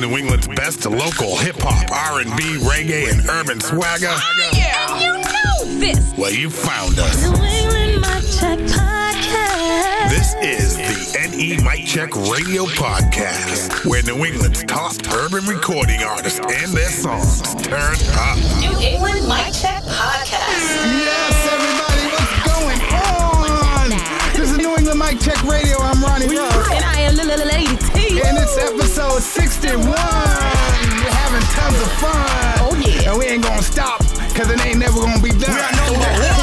New England's best local hip hop, R&B, reggae, and urban swagger? Oh, yeah, And you know this. Well, you found us. New England Mic Check Podcast. This is the NE Mic Check Radio Podcast, where New England's top urban recording artists and their songs turn up. New England Mic Check Podcast. Yes, everybody, what's going on? This is New England Mic Check Radio. I'm Ronnie Ruff. And I am Lil Lady T. And it's episode 61. We're having tons of fun. Oh, yeah. And we ain't gonna stop, cause it ain't never gonna be done.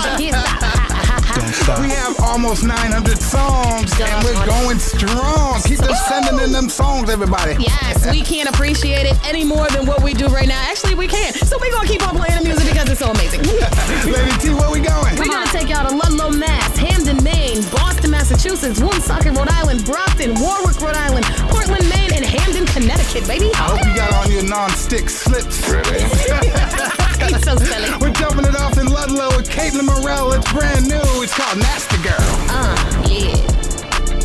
We have almost 900 songs, and we're going strong. Keep them sending in them songs, everybody. Yes, we can't appreciate it any more than what we do right now. Actually, we can't. So we're gonna keep on playing the music because it's so amazing. Lady T, where we going? We're gonna take y'all to Ludlow, Mass, Hampden, Maine, Boston, Massachusetts, Woonsocket, Rhode Island, Brockton, Warwick, Rhode Island, Portland, Maine, and Hamden, Connecticut, baby. I hope you got on your non-stick slips. It's so silly. We're jumping it off in Ludlow with Caitlin Morel. It's brand new. It's called Nasty Girl. Uh, yeah.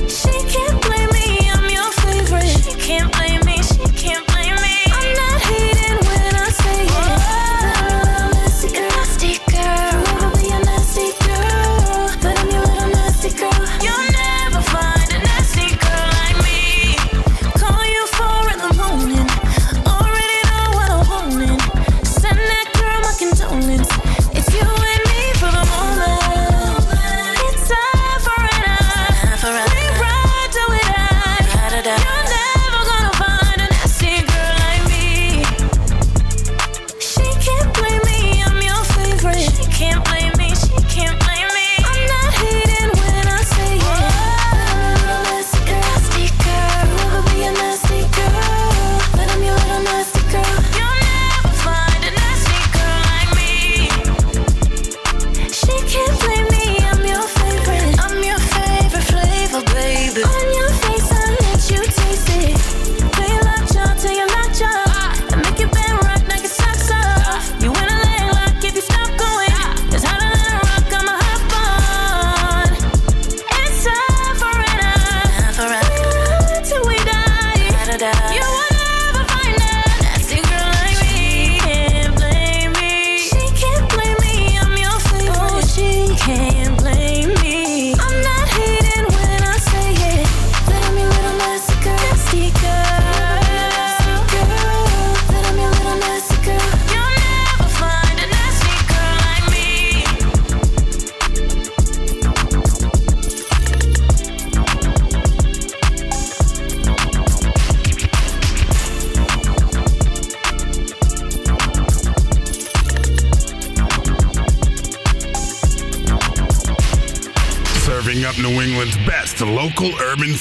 She can't blame me, I'm your favorite. She can't blame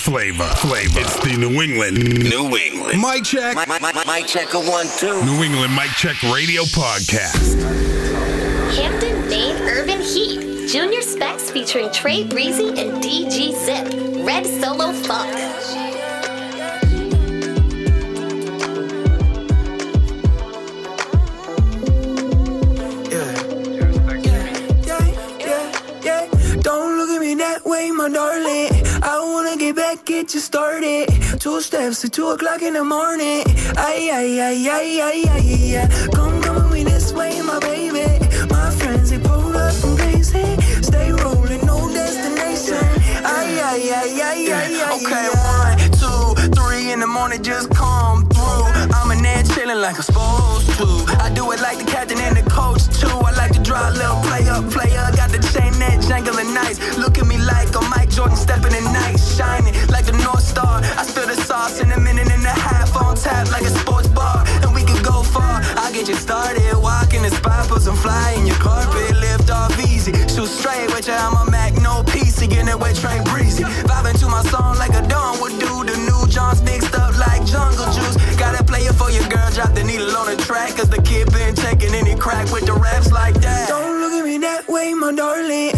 flavor. Flavor. It's the New England. New England. Mic check. My, my, my, my check a one, two. New England Mic Check Radio Podcast. Hampden, Maine Urban Heat. Junior Specs featuring Trey Breezy and DG Zip. Red Solo Funk. Get you started. Two steps to two o'clock in the morning. Ay, ay, ay, ay, ay, ay, ay. Come, come with me this way, my baby. My friends, they pulled up from crazy. Stay rolling, no destination. Ay, ay, ay, ay, ay, ay. Okay, one, two, three in the morning, just come through. I'm in there chilling like I'm supposed to. I do it like the captain and the coach too. I like to draw a little play up, player. Got the chain that jangling nice. Look at me like Jordan stepping in night, shining like the North Star. I spill the sauce in a minute and a half on tap like a sports bar, and we could go far. I'll get you started, walking the spot, put some fly in your carpet, lift off easy. Shoot straight with you, I'm a Mac, no PC, getting it wet, Trey Breezy. Vibing to my song like a dawn would do. The new Johns mixed up like jungle juice. Gotta play it for your girl, drop the needle on the track, cause the kid been checking any crack with the raps like that. Don't look at me that way, my darling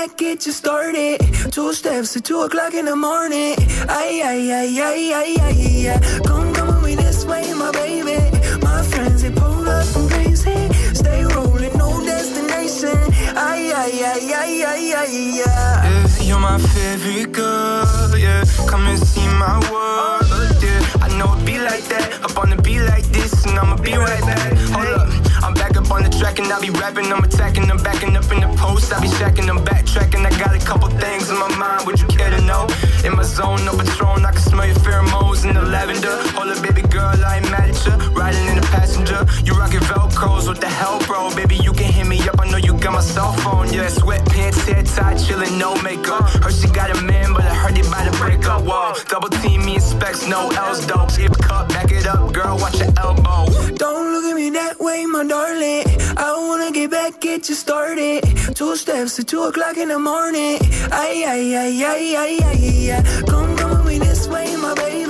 that get you started. Two steps at two o'clock in the morning. Ay, ay, ay, ay, ay, ay, ay. Come, come with me this way, my baby. My friends, they pull up from crazy. Stay rolling, no destination. Ay, ay, ay, ay, ay, ay, ay. Yeah, you're my favorite girl, yeah. Come and see my world, yeah. I know it be like that, up gonna be like this, and I'ma be right back. Hold up. I be rapping, I'm attacking, I'm backing up in the post. I be shacking them, backtracking. I got a couple things in my mind, would you care to know? In my zone, no Patron, I can smell your pheromones in the lavender. Hold up, baby girl, I ain't mad at you. Riding in the passenger, you rockin' Velcros, what the hell, bro? Baby, you can hit me up, I know you got my cell phone, yeah. Sweatpants, hair tied, chillin', no makeup. Heard she got a man, but I heard they by the breakup. Whoa, double team me specs, no else, though. Skip cup, back it up, girl, watch your elbow. Don't look at me that way, my darling. I wanna get back, get you started. Two steps to two o'clock in the morning. Ay, ay, ay, ay, ay, ay, ay. Come, come with me this way, my baby.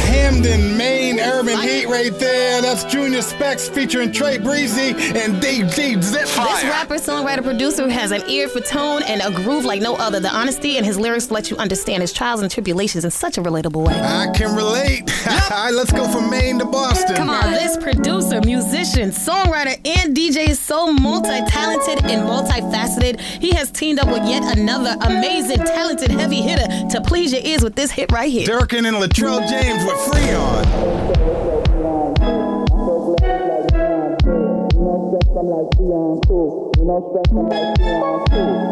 Hampden, Maine, Urban Heat right there. That's Junior Specs featuring Trey Breezy and DJ Zip. This rapper, songwriter, producer has an ear for tone and a groove like no other. The honesty in his lyrics let you understand his trials and tribulations in such a relatable way. I can relate. All right, let's go from Maine to Boston. Come on, this producer, musician, songwriter, and DJ is so multi-talented and multifaceted. He has teamed up with yet another amazing, talented heavy hitter to please your ears with this hit right here. Durkin and Latrell James with Freon.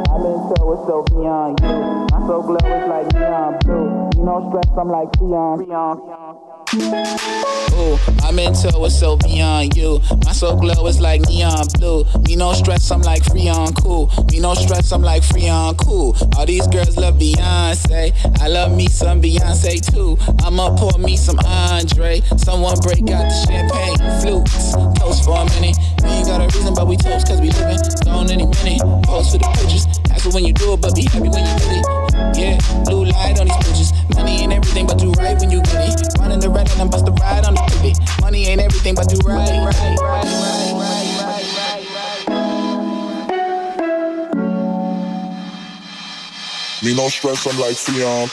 I'm in so it's so beyond you. I so gloves like Freon cool. Ooh, I'm into what's so beyond you. My soul glow is like neon blue. Me no stress, I'm like Freon cool. Me no stress, I'm like Freon cool. All these girls love Beyonce. I love me some Beyonce too. I'ma pour me some Andre. Someone break out the champagne flutes. Toast for a minute. We ain't got a reason, but we toast cause we living. Gone any minute. Post for the pictures. Ask for when you do it, but be happy when you get it. Yeah, blue light on these bitches. Money ain't everything, but do right when you get it. Running the red and bust a ride on the pivot. Money ain't everything, but do right, right, right, right, right, right, right, right. Me no stress, I'm like cool.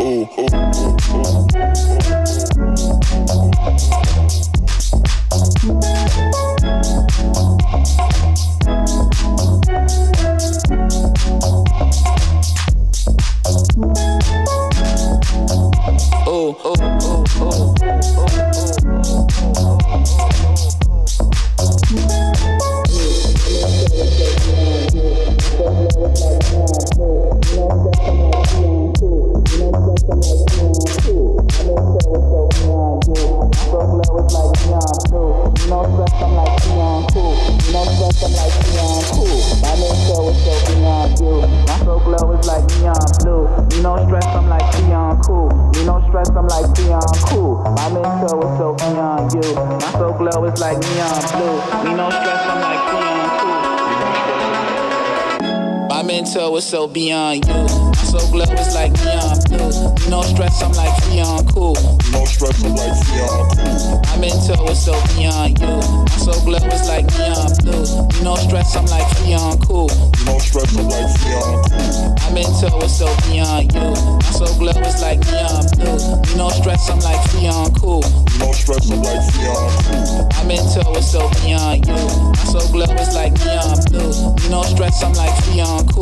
Ooh, ooh, oh, ooh, Ooh, ooh, ooh, ooh. It's so beyond you. My soak low is like neon blue. Me no stress, I'm like neon mental is so beyond you. My soul glow is like neon blue. No stress, I'm like Freon cool. No stress, I'm like Freon cool. My mental is so beyond you. My soul glow is like neon blue. No stress, I'm like Freon cool. No stress, I'm like Freon cool. My mental is so beyond you. My soul glow is like neon blue. No stress, I'm like Freon cool. No stress, I'm like Freon cool. My mental is so beyond you. My soul glow is like neon blue. No stress, I'm like Freon cool. Me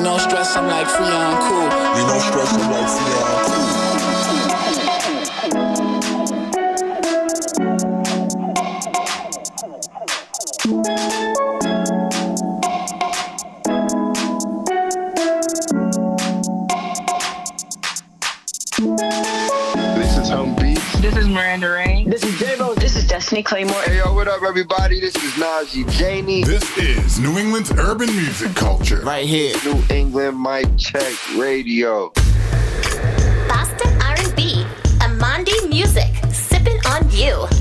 no stress, I'm like Freon cool. This Claymore. Hey, yo, what up, everybody? This is Najee Janey. This is New England's urban music culture. Right here. New England Mic Check Radio. Boston R&B, Amandi Music, sipping on you.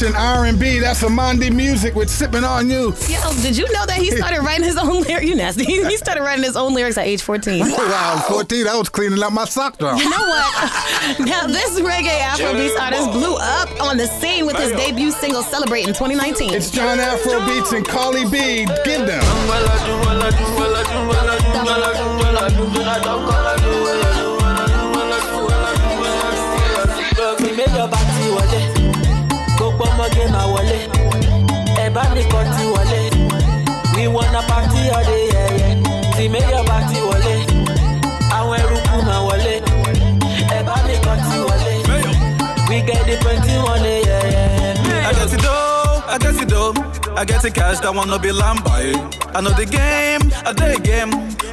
Smooth Boston R&B. That's Amandi Music with Sipping on You. Yo, did you know that he started writing his own lyrics? You nasty. He started writing his own lyrics at age 14. wow, I was 14. I was cleaning out my sock drawer. You know what? Now, this reggae Afrobeats artist blew up on the scene with his debut single Celebrate in 2019. It's John Afrobeats and Carly B. Give them. Bá nìkan ti we wanna party all day yẹyẹ tí méjọ bá ti wọlé àwọn eruku máa wọlé ẹ bá ti wọlé we get the twenty yẹyẹ. I get it dough, I get it dough. I get the cash that wanna be lambai. I know the game, I do the game.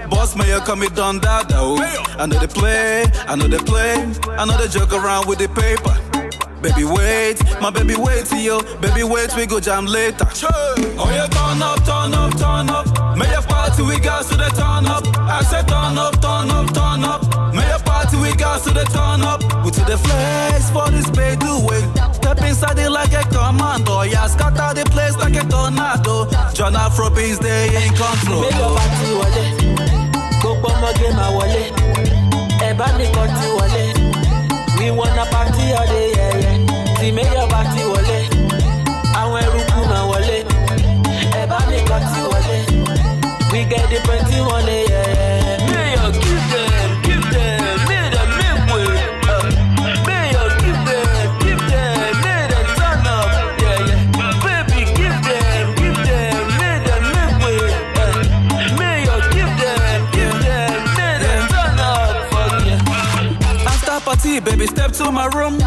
Boss mayor come me done that though. I know the play, I know the play. I know the joke around with the paper. Baby wait, my baby wait to you. Baby wait, we go jam later. Oh yeah, turn up, turn up, turn up. May a party we got to the turn up. I said turn up, turn up, turn up. May a party we got to the turn up. We to the flex for this pay do it. Step inside it like a commando. Yeah, scatter the place like a tornado. John Afrobeats they in control. méjọ bá ti wọlé gbogbo ọmọge máa wọlé ẹ bá nìkan ti wọlé we wanna party all day tí méjọ bá ti wọlé àwọn máa wọlé. Ẹ bá nìkan ti wọlé. We get the twenty one baby, step to my room.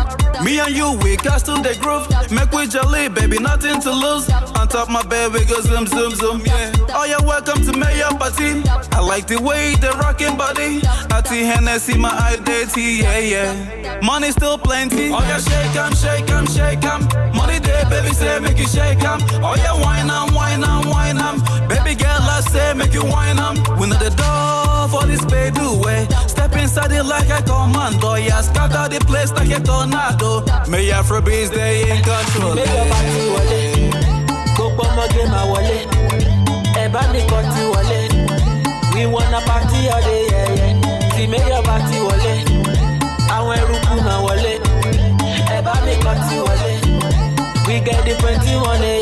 Me and you, we to the groove. Make we jolly, baby, nothing to lose. On top my bed, we go zoom, zoom, zoom, yeah. Oh, yeah, welcome to Mayor Party. I like the way they rocking body. Ati Hennessy, my identity, yeah, yeah. Money still plenty. Oh, yeah, shake em, shake 'em, shake 'em. Money there, baby, say, make you shake 'em. Oh, yeah, wine 'em, wine wine. Baby girl, I say, make you wine 'em. We know the door for this pay do way. Step inside it like a commando. Yeah, scatter the place like a tornado. May Afrobeats, they in control. méjọ bá ti wọlé gbogbo ọmọge máa wọlé ẹ bá nìkan ti wọlé we wanna party all day yẹyẹ tí méjọ bá ti wọlé àwọn eruku máa wọlé ẹ bá nìkan ti wọlé we get the twenty one day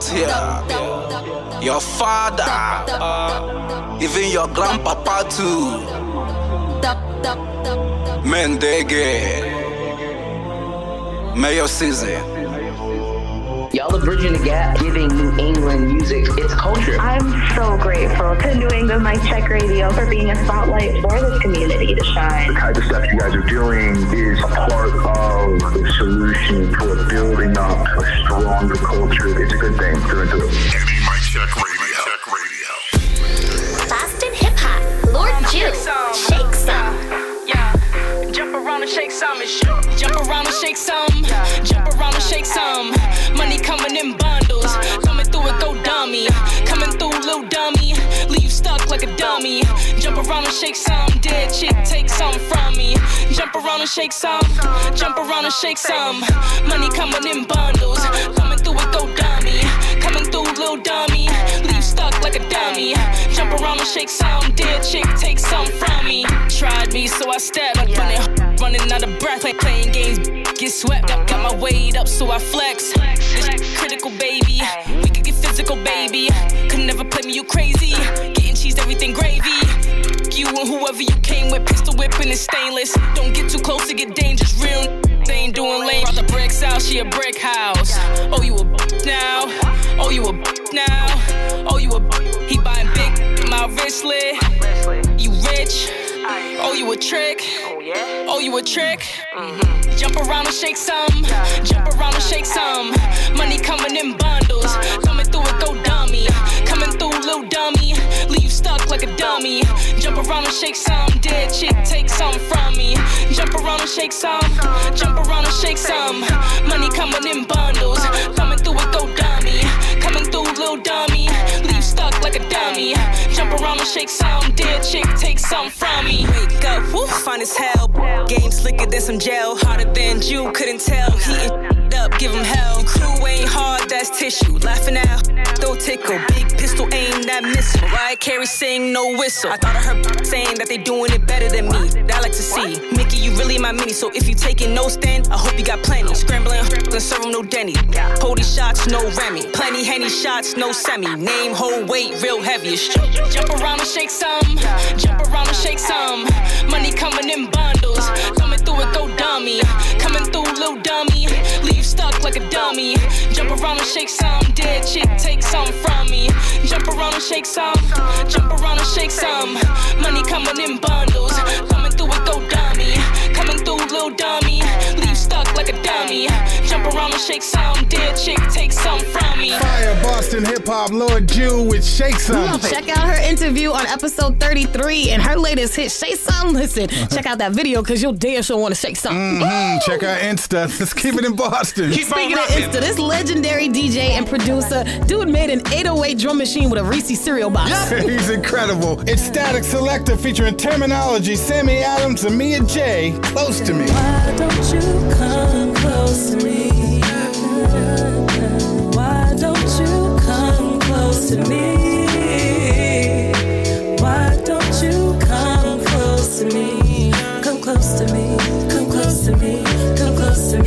out here. Your father, uh, even your grandpapa too. Mendege. Mayo season. Y'all bridging the gap, giving New England music its culture. I'm so grateful to New England Mic Check Radio for being a spotlight for this community to shine. The kind of stuff you guys are doing is a part of the solution for building up a stronger culture. It's a good thing through and through. Mic check radio. Check radio. Fast and hip hop. Lord Jew. Shake some. Yeah, jump around around and shake some. Jump around and shake some. Around and shake some. Money coming in bundles. Coming through it, go dummy. Coming through, little dummy. Leave you stuck like a dummy. Jump around and shake some. Dead chick, take some from me. Jump around and shake some. Jump around and shake some. Money coming in bundles. Coming through it, go dummy. Little dummy. Leave stuck like a dummy. Jump around and shake some. Dead chick, take some from me. Tried me, so I stepped. Like running, running out of breath. Like playing games, get swept up. Got my weight up, so I flex. This critical, baby. We could get physical, baby. Could never play me, you crazy. Getting cheese, everything gravy. You and whoever you came with, pistol whipping is stainless. Don't get too close to get dangerous. Real they ain't doing lame. Brought the bricks out, she a brick house. Oh, you a now? Oh, you a now? Oh, you a he buying big, my wristlet. You rich? Oh, you a trick? Oh, you a trick? Jump around and shake some. Jump around and shake some. Money coming in bundles. Coming through it, go dummy. Coming through, little dummy. Like a dummy. Jump around and shake some. Dead chick, take some from me. Jump around and shake some. Jump around and shake some. Money coming in bundles. Coming through it, go dummy. Coming through, little dummy. Leave stuck like a dummy. Jump around and shake some. Dead chick, take some from me. Wake up, woo, fine as hell. Game slicker than some gel. Harder than you, couldn't tell. Up, give him hell. Crew ain't hard, that's tissue. Laughing out, don't tickle. Big pistol aim that missile. Mariah Carey sing, no whistle. I thought I heard saying that they doing it better than me. That I like to see. Mickey, you really my mini, so if you taking no stand, I hope you got plenty. Scrambling, and serve no Denny. These shots, no Remy. Plenty Henny shots, no semi. Name, whole weight, real heavy. Jump around and shake some. Jump around and shake some. Money coming in bundles. Through it, go dummy. Coming through, little dummy. Leave stuck like a dummy. Jump around and shake some. Dead chick, take some from me. Jump around and shake some. Jump around and shake some. Money coming in bundles. Coming through it, go dummy. Coming through, little dummy. A dummy. Jump around and shake some. Dead chick, take some from me. Fire Boston hip hop Lord Jew with Shake Some. Check out her interview on episode 33 and her latest hit, Shake Some. Listen, check out that video because you'll damn sure want to shake something. Mhm, Check out Insta. Let's keep it in Boston. Speaking of Insta, this legendary DJ and producer, dude made an 808 drum machine with a Reese cereal box. He's incredible. It's Static Selektah featuring Termanology, Sammy Adams, and Mia J. Close to me. Why don't you come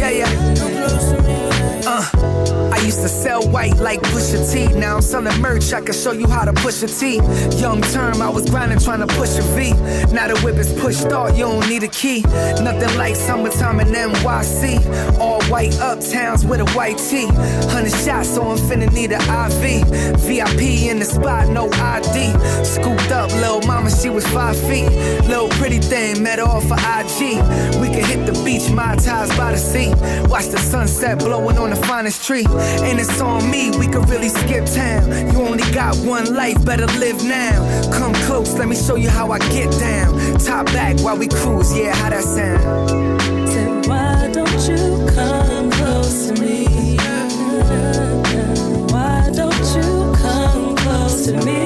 Yeah, yeah. Come close to me. Uh, I used to sell white like Pusha T. Now I'm selling merch. I can show you how to push a T. Young term, I was grinding trying to push a V. Now the whip is pushed start, you don't need a key. Nothing like summertime in NYC. All white uptowns with a white tee. Hundred shots, so I'm finna need an IV. VIP in the spot, no ID. Scooped up, little mama, she was five feet. Little pretty thing, met her off of IG. We could hit the beach, my ties by the sea. Watch the sunset blowing on the finest tree. And it's on me, we could really skip town. You only got one life, better live now. Come close, let me show you how I get down. Top back while we cruise, yeah, how that sound? Said, why don't you come close to me? Why don't you come close to me?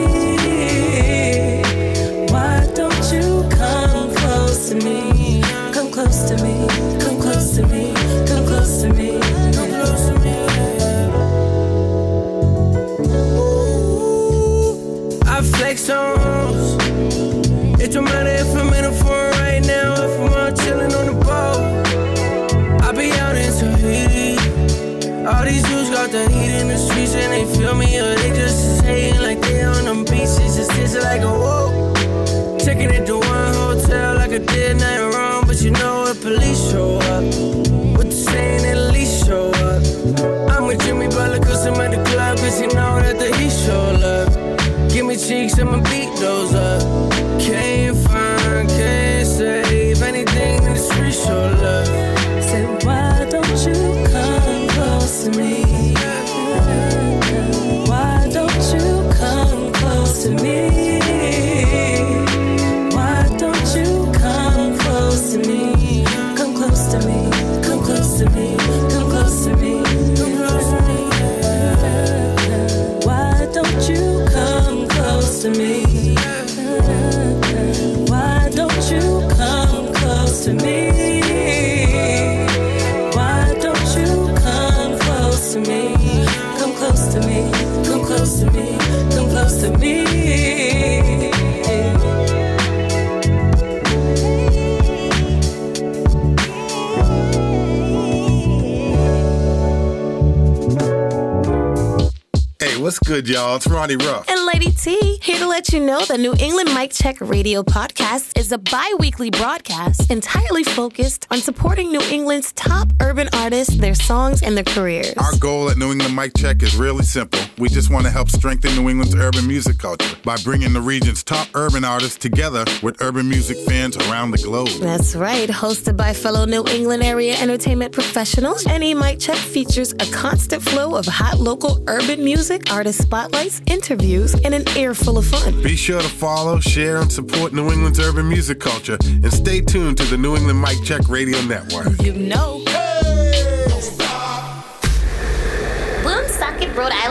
Mic Check Radio podcast is a bi weekly broadcast entirely focused on supporting New England's top urban artists, their songs, and their careers. Our goal at New England Mic Check is really simple. We just want to help strengthen New England's urban music culture by bringing the region's top urban artists together with urban music fans around the globe. That's right, hosted by fellow New England area entertainment professionals. NE Mic Check features a constant flow of hot local urban music, artist spotlights, interviews, and an air full of fun. Be sure to follow, share, and support New England's urban music culture, and stay tuned to the New England Mic Check Radio Network. You know.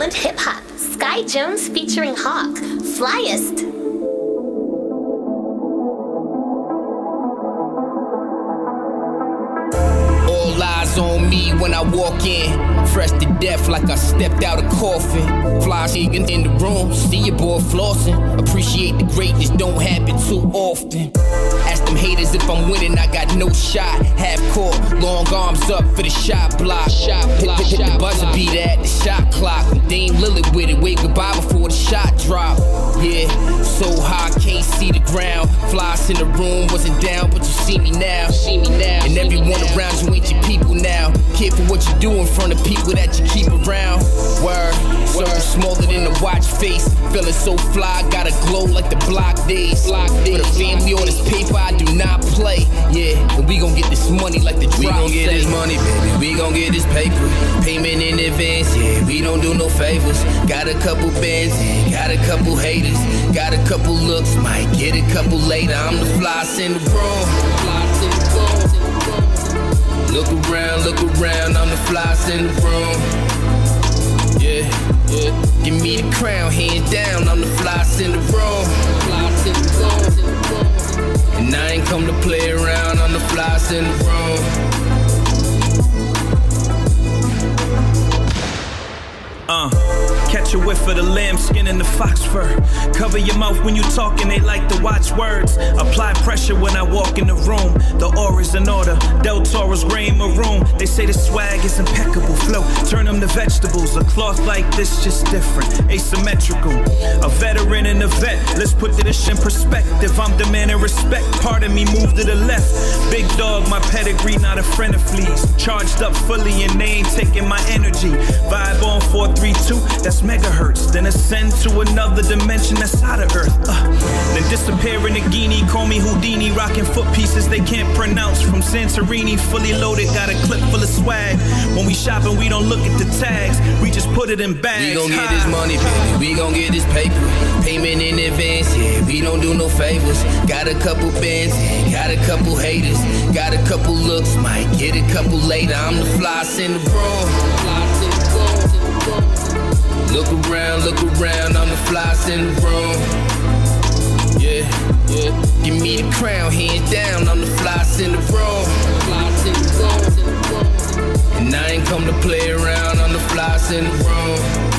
Island hip hop. Sky Jones featuring Hawk. Flyest. All eyes on me when I walk in. Fresh to death like I stepped out of coffin. Fly in the room, see your boy flossing. Appreciate the greatness, don't happen too often. Them haters if I'm winning, I got no shot. Half court, long arms up for the shot block. Shot block, hit, hit, hit the buzzer beat at the shot clock. Dame Lillard with it, wave goodbye before the shot drop. Yeah, so high, can't see the ground. Flies in the room, wasn't down, but you see me now. See me now. And everyone around you ain't your people now. Careful what you do in front of people that you keep around. Word, circle smaller than the watch face. Feeling so fly, got a glow like the block days. Block days. For the family on this paper, I do not play. Yeah, and we gon' get this money like the drop We gon' get say. this money, baby. We gon' get this paper. Payment in advance, yeah. We don't do no favors. Got a couple bands, yeah. Got a couple haters. Got a couple looks, might get a couple later. I'm the flyest in the room. Flyest in the room. Look around, look around, I'm the flyest in the room. Yeah, yeah. Give me the crown, hands down, I'm the flyest in the room. Flyest in the room. And I ain't come to play around, I'm the flyest in the room. Uh, a whiff of the lamb skin and the fox fur. Cover your mouth when you talking, they like to watch words. Apply pressure when I walk in the room. The aura's in order, Del Toro's gray maroon. They say the swag is impeccable. Flow, turn them to vegetables. A cloth like this just different, asymmetrical. A veteran and a vet, let's put this in perspective. I'm demanding respect, part of me move to the left. Big dog, my pedigree, not a friend of fleas. Charged up fully and they ain't taking my energy. Vibe on 432, that's megahertz. Then ascend to another dimension that's out of earth. Uh, then disappear in a guinea, call me Houdini, rocking foot pieces they can't pronounce. From Santorini, fully loaded, got a clip full of swag. When we shopping, we don't look at the tags, we just put it in bags. We gon' get this money, baby. We gon' get this paper. Payment in advance, yeah. We don't do no favors. Got a couple bands, yeah. Got a couple haters. Got a couple looks, might get a couple later. I'm the flyest in the room. Look around, look around. I'm the flyest in the room. Yeah, yeah. Give me the crown, hands down. I'm the flyest in the room. And I ain't come to play around. I'm the flyest in the room.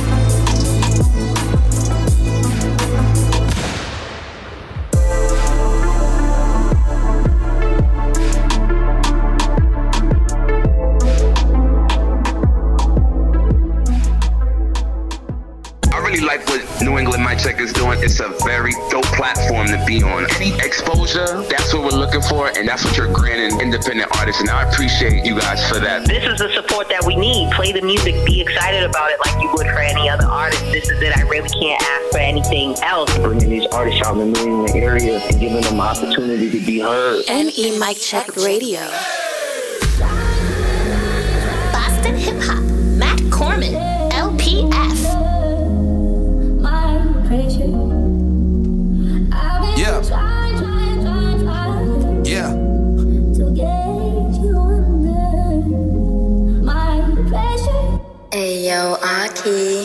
Like what New England Mic Check is doing. It's a very dope platform to be on. Any exposure, that's what we're looking for, and that's what you're granting independent artists. And I appreciate you guys for that. This is the support that we need. Play the music, be excited about it like you would for any other artist. This is it. I really can't ask for anything else. Bringing these artists out in the New England area and giving them an opportunity to be heard. NE Mic Check Radio. Boston Hip Hop.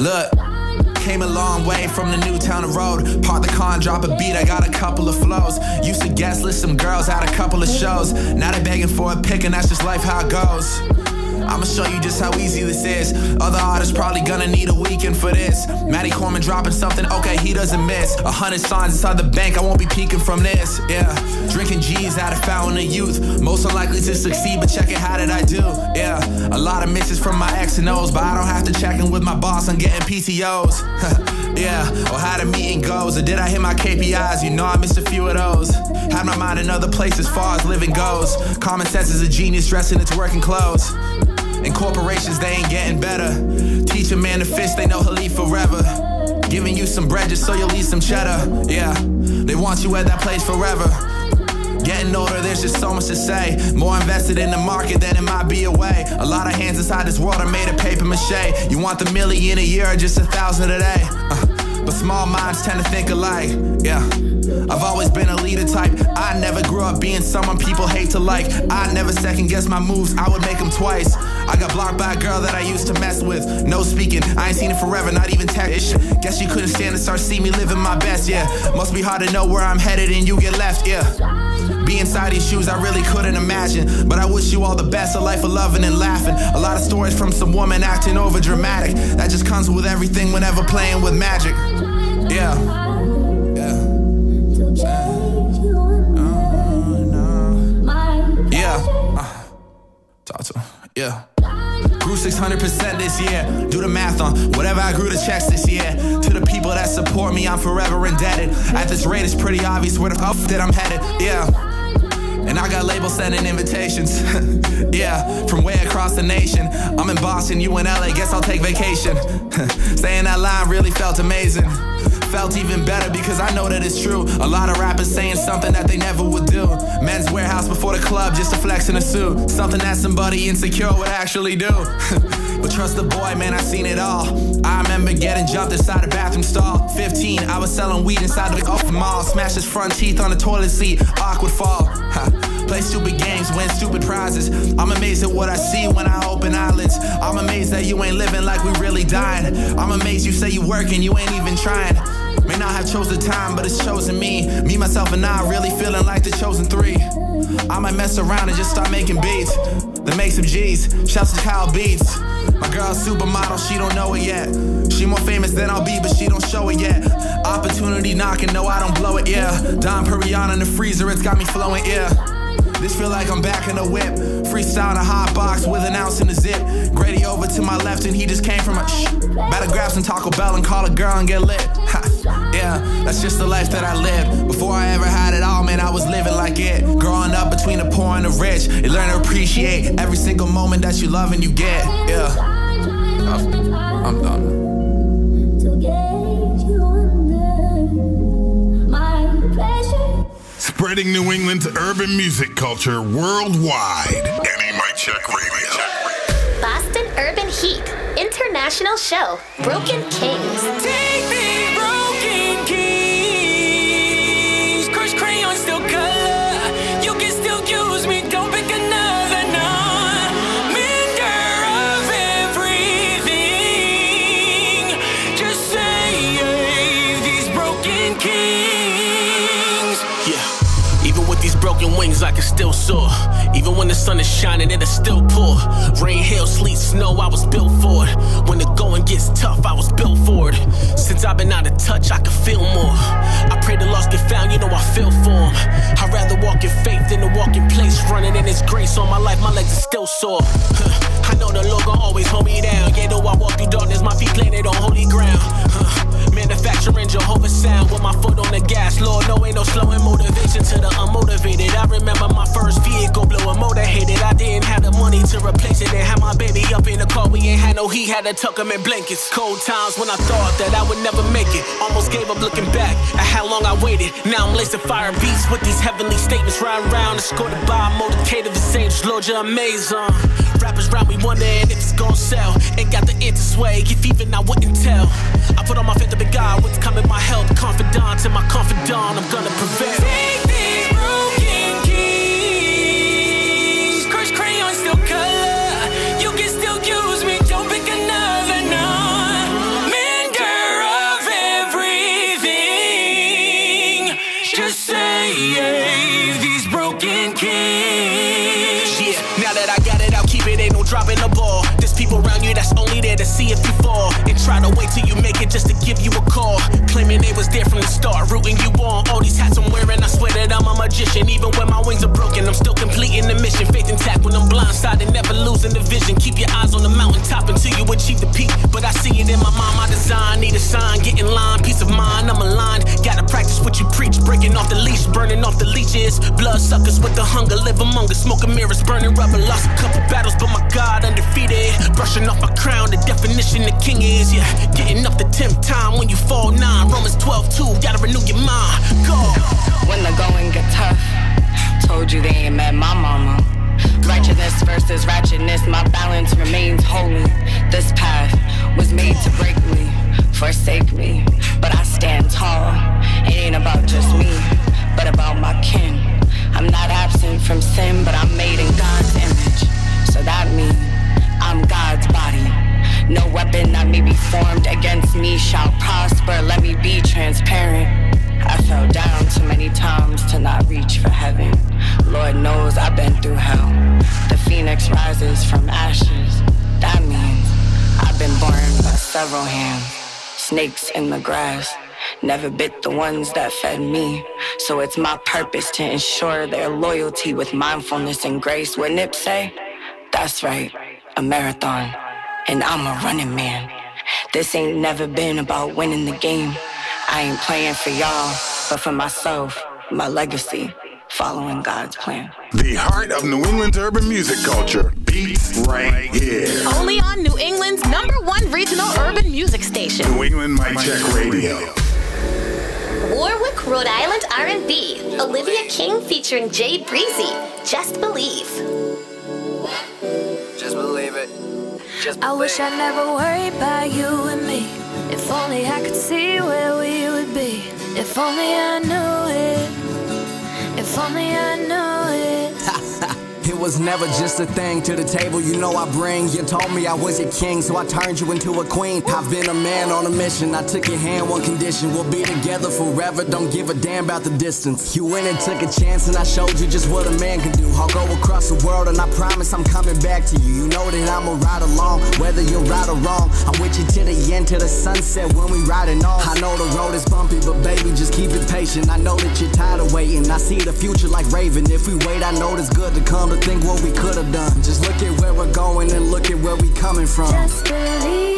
Look. Came a long way from the new town road. Park the car and drop a beat, I got a couple of flows. Used to guest list some girls at a couple of shows. Now they begging for a pick, and that's just life how it goes. I'ma show you just how easy this is. Other artists probably gonna need a weekend for this. Matty Corman dropping something, okay, he doesn't miss. A hundred signs inside the bank, I won't be peeking from this. Yeah, drinking G's out of fountain of youth. Most unlikely to succeed, but check it, how did I do? Yeah, a lot of misses from my X and O's, but I don't have to check in with my boss on getting PTOs. yeah, or how the meeting goes, or did I hit my KPIs? You know I missed a few of those. Had my mind in other places far as living goes. Common sense is a genius dressed in its working clothes. And corporations, they ain't getting better. Teach a man to fish, they know he'll eat forever. Giving you some bread just so you'll eat some cheddar. Yeah, they want you at that place forever. Getting older, there's just so much to say. More invested in the market than it might be away. A lot of hands inside this world are made of paper mache. You want the million a year or just a thousand a day? Uh, but small minds tend to think alike. Yeah. I've always been a leader type. I never grew up being someone people hate to like. I never second guess my moves, I would make them twice. I got blocked by a girl that I used to mess with. No speaking, I ain't seen it forever, not even text. Guess you couldn't stand to start see me living my best, yeah. Must be hard to know where I'm headed and you get left, yeah. Be inside these shoes, I really couldn't imagine. But I wish you all the best, a life of loving and laughing. A lot of stories from some woman acting over dramatic. That just comes with everything whenever playing with magic. Yeah. Him. Yeah. Grew 600% this year. Do the math on whatever I grew the checks this year. To the people that support me, I'm forever indebted. At this rate, it's pretty obvious where the fuck that I'm headed. Yeah. And I got labels sending invitations. yeah, from way across the nation. I'm in Boston, you in LA, guess I'll take vacation. Saying that line really felt amazing. Felt even better because I know that it's true. A lot of rappers saying something that they never club just to flex in a suit. Something that somebody insecure would actually do. but trust the boy, man, I seen it all. I remember getting jumped inside a bathroom stall. 15, I was selling weed inside the off mall. Smashed his front teeth on the toilet seat. Awkward fall. Play stupid games, win stupid prizes. I'm amazed at what I see when I open eyelids. I'm amazed that you ain't living like we really dying. I'm amazed you say you working, you ain't even trying. Not have chose the time, but it's chosen me. Me, myself, and I really feeling like the chosen three. I might mess around and just start making beats. Then make some G's. Shouts to Kyle Beats. My girl's supermodel, she don't know it yet. She more famous than I'll be, but she don't show it yet. Opportunity knocking, no, I don't blow it, yeah. Dom Perignon in the freezer, it's got me flowing, yeah. This feel like I'm back in the whip. Freestyle in a hot box with an ounce in the zip. Grady over to my left and he just came from a shh. Better grab some Taco Bell and call a girl and get lit. Ha. Yeah, that's just the life that I lived. Before I ever had it all, man, I was living like it. Growing up between the poor and the rich, you learn to appreciate every single moment that you love and you get. Yeah. I'm, I'm done. Spreading New England's urban music culture worldwide. Any Mic Check Radio. Boston Urban Heat International Show. Broken Kings. Broken wings, I can still soar. Even when the sun is shining, it'll still pour. Rain, hail, sleet, snow, I was built for it. When the going gets tough, I was built for it. Since I've been out of touch, I can feel more. I pray the lost get found, you know I feel for 'em. I'd rather walk in faith than to walk in place. Running in His grace all my life, my legs are still sore. Huh. I know the Lord gon' always hold me down. Yeah, though I walk through darkness, my feet planted on holy ground. Huh. Manufacturing Jehovah's sound with my foot on the gas. Lord, no, ain't no slowing motivation to the unmotivated. I remember my first vehicle blowing motorheaded. I didn't have the money to replace it. And had my baby up in the car. We ain't had no heat, had to tuck him in blankets. Cold times when I thought that I would never make it. Almost gave up looking back at how long I waited. Now I'm lacing fire beats with these heavenly statements. Riding round, escorted by a motorcade of his angels. Lord, you're amazing. Rappers round me wondering if it's gonna sell. Ain't got the answer swag, if even I wouldn't tell. I put on my to the guy what's coming, my health, confidant, and my confidant, I'm gonna prevail. Take these broken keys, crushed crayon, still color. You can still use me, don't pick another, no. Mender of everything, just save these broken keys. Yeah, now that I got it, I'll keep it, ain't no dropping the ball. There's people around you that's only there to see if you try to wait till you make it just to give you a call. Claiming they was there from the start, rooting you on. All these hats I'm wearing, I swear that I'm a magician. Even when my wings are broken, I'm still completing the mission. Faith intact when I'm blindsided, never losing the vision. Keep your eyes on the mountaintop until you achieve the peak. But I see it in my mind, my design. Need a sign, get in line, peace of mind, I'm aligned. Gotta practice what you preach, breaking off the leash, burning off the leeches. Blood suckers with the hunger, live among us. Smoking mirrors, burning rubber. Lost a couple battles, but my God, undefeated. Brushing off my crown, the definition of king is, yeah. Getting up the 10th time when you fall nine. Romans 12, 2, gotta renew your mind. Go. When the going get tough, told you they ain't met my mama. Righteousness versus ratchetness, my balance remains holy. This path was made to break me, forsake me, but I stand tall. It ain't about just me, but about my kin. I'm not absent from sin, but I'm made in God's image. So that means I'm God's body. No weapon that may be formed against me shall prosper. Let me be transparent. I fell down too many times to not reach for heaven. Lord knows I've been through hell. The phoenix rises from ashes. That means I've been burned by several hands. Snakes in the grass never bit the ones that fed me. So it's my purpose to ensure their loyalty with mindfulness and grace. What Nip say? That's right, a marathon. And I'm a running man. This ain't never been about winning the game. I ain't playing for y'all, but for myself, my legacy, following God's plan. The heart of New England's urban music culture beats right here. Only on New England's number one regional urban music station. New England Mic Check Radio. Warwick, Rhode Island R&B. Olivia King featuring Jay Breezy. Just believe. I wish I never worried about you and me. If only I could see where we would be. If only I knew it. If only I knew it. It was never just a thing to the table you know I bring. You told me I was your king, so I turned you into a queen. I've been a man on a mission. I took your hand, one condition. We'll be together forever. Don't give a damn about the distance. You went and took a chance, and I showed you just what a man can do. I'll go across the world, and I promise I'm coming back to you. You know that I'ma ride along, whether you're right or wrong. I'm with you to the end, to the sunset when we riding on. I know the road is bumpy, but baby, just keep it patient. I know that you're tired of waiting. I see the future like Raven. If we wait, I know it's good to come to think what we could have done. Just look at where we're going and look at where we coming from. Just believe.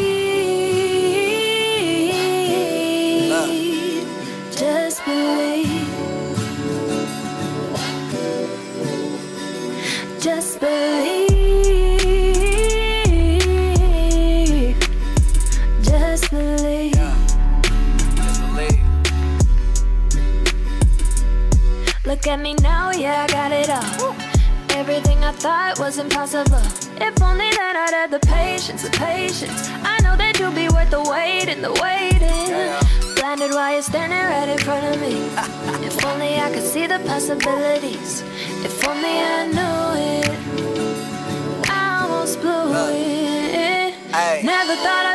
Just believe. Just believe. Just believe. Just believe. Look at me now, yeah, I got it all. Everything I thought was impossible. If only that I'd had the patience, the patience. I know that you'll be worth the wait and the waiting. Blinded while you're standing right in front of me. if only I could see the possibilities. If only I knew it. I almost blew it. Never thought I'd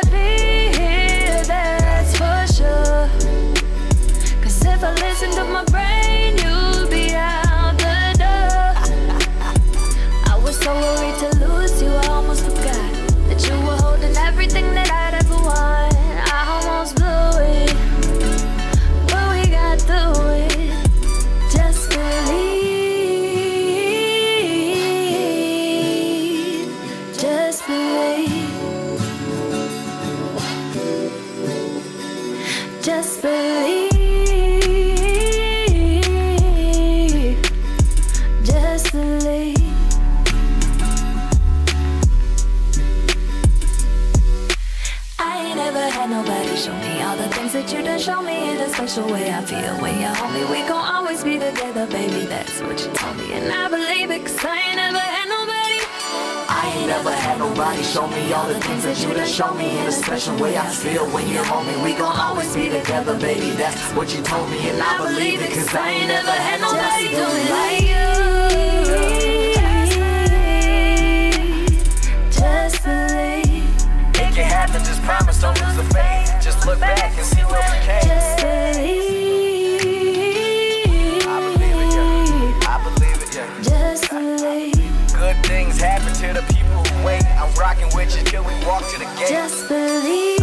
together, baby. That's what you told me, and I believe it, cause I ain't never had nobody. I ain't never had nobody show me all the things that you done show me in a special way. I feel when you're home and we gon' always be together, baby. That's what you told me, and I believe it, cause I ain't never had nobody do it like you. Just believe. It can happen, just promise, don't lose the faith. Just look back and see where we came. way. Good things happen to the people who wait. I'm rocking with you till we walk to the gate. Just believe.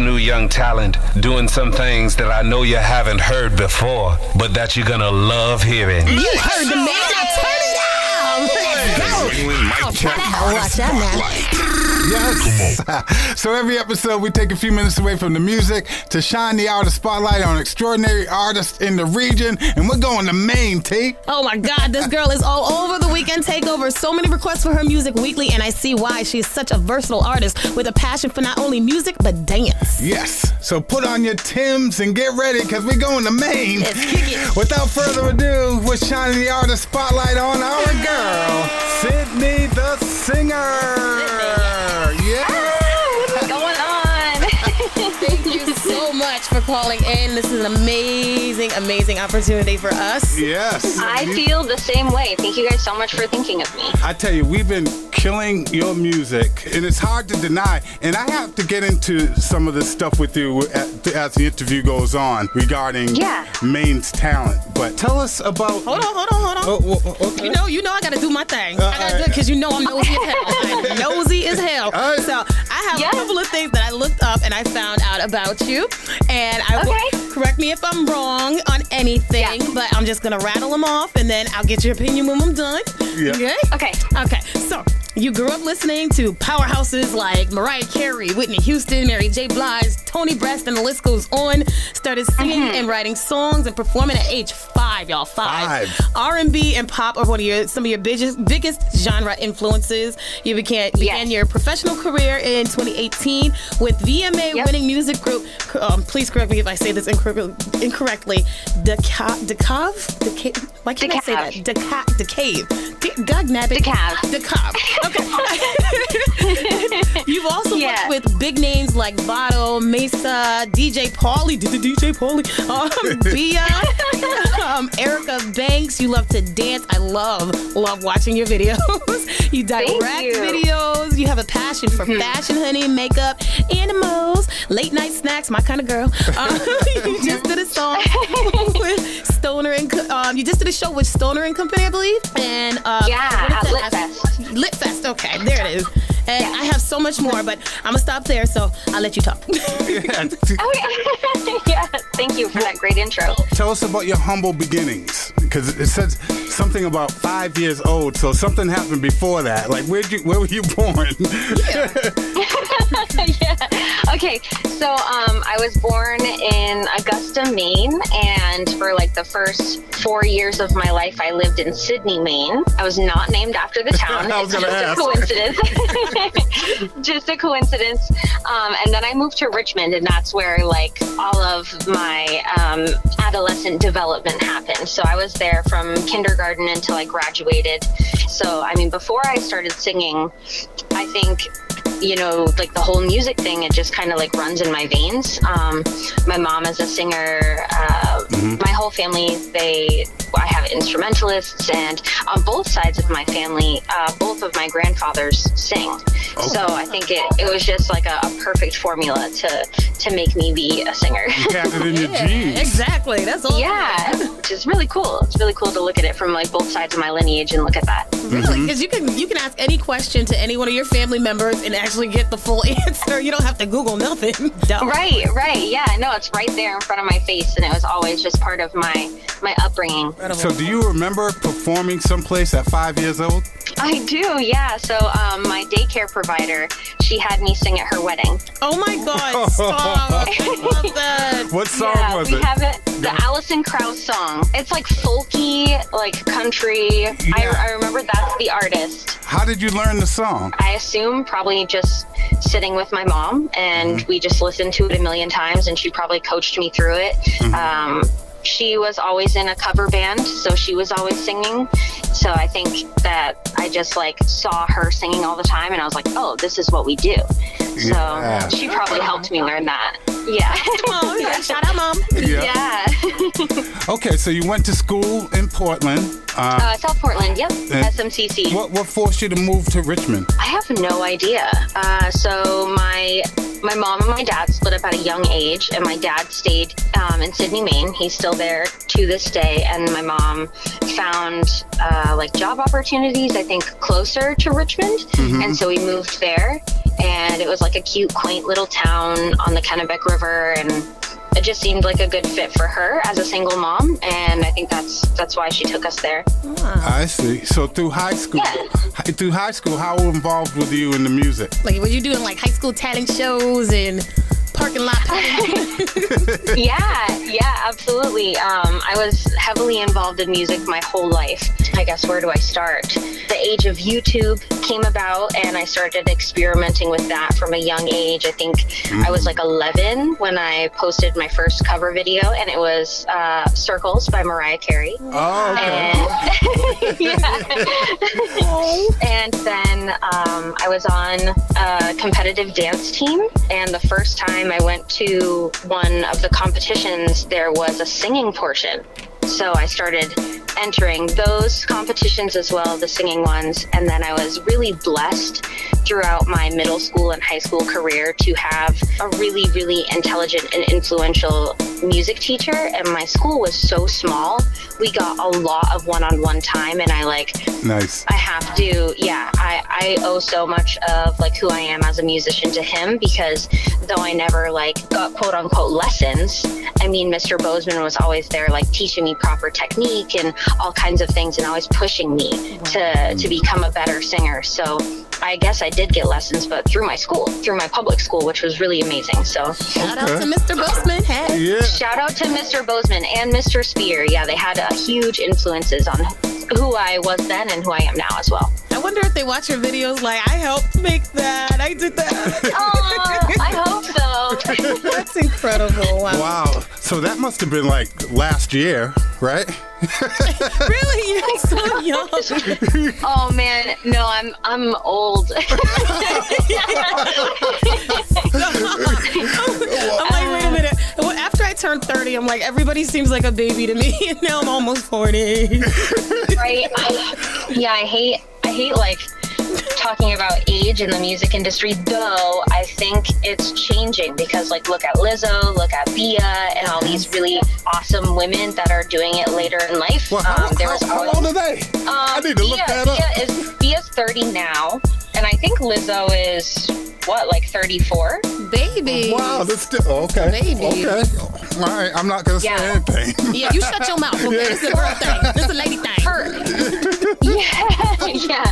New young talent doing some things that I know you haven't heard before, but that you're gonna love hearing. You heard the man. Now turn it down. Let's go. Oh, try Watch out now. Yes. so every episode, we take a few minutes away from the music to shine the artist spotlight on extraordinary artists in the region, and we're going to Maine, T. Oh my God, this girl is all over the weekend takeover. So many requests for her music weekly, and I see why. She is such a versatile artist with a passion for not only music but dance. Yes. So put on your Tims and get ready because we're going to Maine. Let's kick it. Without further ado, we're shining the artist spotlight on our girl, Sydney the singer. Yeah. For calling in. This is an amazing, amazing opportunity for us. Yes. I feel the same way. Thank you guys so much for thinking of me. I tell you, we've been killing your music, and it's hard to deny. And I have to get into some of this stuff with you as as the interview goes on regarding Yeah. Maine's talent. But tell us about. Hold on, hold on, hold on. Oh, well, okay. You know, you know, I gotta do my thing. Uh, I gotta do it because you know I'm nosy as hell. I'm nosy as hell. So I have a couple of things that I looked up and I found out about you, and I will correct me if I'm wrong on anything, but I'm just gonna rattle them off, and then I'll get your opinion when I'm done. Yeah. Okay. Okay. Okay. So. You grew up listening to powerhouses like Mariah Carey, Whitney Houston, Mary J. Blige, Toni Braxton, and the list goes on. Started singing Mm-hmm. and writing songs and performing at age five, y'all. Five. Five. R&B and pop are one of your some of your biggest biggest genre influences. You began began your professional career in 2018 with VMA winning music group. Um, please correct me if I say this incorrectly. Incorrectly, Deca- Decav, Deca- why can't I say that? Deca- Decave. De- God nabbit. Decav. Decav. Okay. You've also worked with big names like Vado, Mesa, DJ Pauly, D- D- DJ Pauly, um, Bia, um, Erica Banks. You love to dance. I love, love watching your videos. you direct you. videos. You have a passion for fashion, honey, makeup, animals, late night snacks. My kind of girl. Um, you just did a song with Stoner and Co- um, you just did a show with Stoner and Company, I believe. And uh, Yeah, so much more, but I'm gonna stop there. So I'll let you talk. Okay. yeah. Thank you for that great intro. Tell us about your humble beginnings, because it says something about five years old. So something happened before that. Like, where'd you? Where were you born? yeah. Okay. So um, I was born in Augusta, Maine, and for like the first four years of my life, I lived in Sydney, Maine. I was not named after the town. I was it's just ask. a coincidence. just a coincidence. Um, and then I moved to Richmond, and that's where like all of my um, adolescent development happened. So I was there from kindergarten until I graduated. So I mean, before I started singing, I think you know, like the whole music thing, it just kind of like runs in my veins. Um, my mom is a singer. Uh, My whole family, they, I have instrumentalists, and on both sides of my family, uh, both of my grandfathers sing. So I think it, it was just like a, a perfect formula to to make me be a singer. You have it in your genes. Exactly. That's all. Yeah, which is really cool. It's really cool to look at it from like both sides of my lineage and look at that. Really? Because you can you can ask any question to any one of your family members and actually get the full answer. You don't have to Google nothing. Dumb. Right, right. Yeah, no, it's right there in front of my face, and it was always just part of my my upbringing. So, do you remember performing someplace at five years old? I do, yeah. So, um, my daycare provider, she had me sing at her wedding. Oh my God! Stop! I love that. What song yeah, was we it? have it. The Alison Krauss song. It's like folky, like country. I, I remember that's the artist. How did you learn the song? I assume probably just sitting with my mom, and we just listened to it a million times, and she probably coached me through it. Um, she was always in a cover band, so she was always singing. So I think that I just like saw her singing all the time, and I was like, oh, this is what we do. So Yeah. she probably helped me learn that. Yeah. Mom, yeah. Shout out, mom. Yeah. Okay, so you went to school in Portland. Uh, Uh, South Portland, yep. SMCC. What what forced you to move to Richmond? I have no idea. Uh, so my my mom and my dad split up at a young age, and my dad stayed um, in Sydney, Maine. He's still there to this day, and my mom found uh, like job opportunities. I think closer to Richmond, Mhm. and so we moved there. And it was like a cute, quaint little town on the Kennebec River, and it just seemed like a good fit for her as a single mom. And I think that's that's why she took us there. I see. So through high school, hi- through high school, how involved were you in the music? Like, were you doing like high school talent shows and parking lot? yeah, yeah, absolutely. Um, I was heavily involved in music my whole life. I guess where do I start? The age of YouTube came about, and I started experimenting with that from a young age. I think I was like 11 when I posted my first cover video, and it was uh, "Circles" by Mariah Carey. Oh, and then um, I was on a competitive dance team, and the first time I went to one of the competitions, there was a singing portion. So I started entering those competitions as well, the singing ones, and then I was really blessed throughout my middle school and high school career to have a really, really intelligent and influential music teacher. And my school was so small, we got a lot of one on one time, and I like Nice. I have to, yeah. I, I owe so much of like who I am as a musician to him because though I never like got quote unquote lessons, I mean, Mr. Bozeman was always there, like teaching me proper technique and all kinds of things, and always pushing me to to become a better singer. So. I guess I did get lessons, but through my school, through my public school, which was really amazing. So, Shout out to Mr. Bozeman. Hey. Yeah. Shout out to Mr. Bozeman and Mr. Spear. Yeah, they had uh, huge influences on who I was then and who I am now as well. I wonder if they watch your videos like, I helped make that. I did that. Oh, I hope so. That's incredible. Wow. Wow. So that must have been like last year, right? really? You're so young. oh man, no, I'm I'm old. I'm like, wait a um, minute. Well, after I turned 30, I'm like, everybody seems like a baby to me. And now I'm almost 40. right? I, yeah, I hate I hate like talking about age in the music industry, though I think it's changing because like look at Lizzo, look at Bia, and all these really awesome women that are doing it later in life. Well, how, um, there how, was how always- old are they? Um, I need to look that up. Bia is Bia's 30 now, and I think Lizzo is what, like 34? Baby. Wow, that's still okay. Baby. Okay. All right, I'm not gonna say anything. Yeah, you shut your mouth. Okay? This is a girl thing. This is a lady thing. yeah, yeah.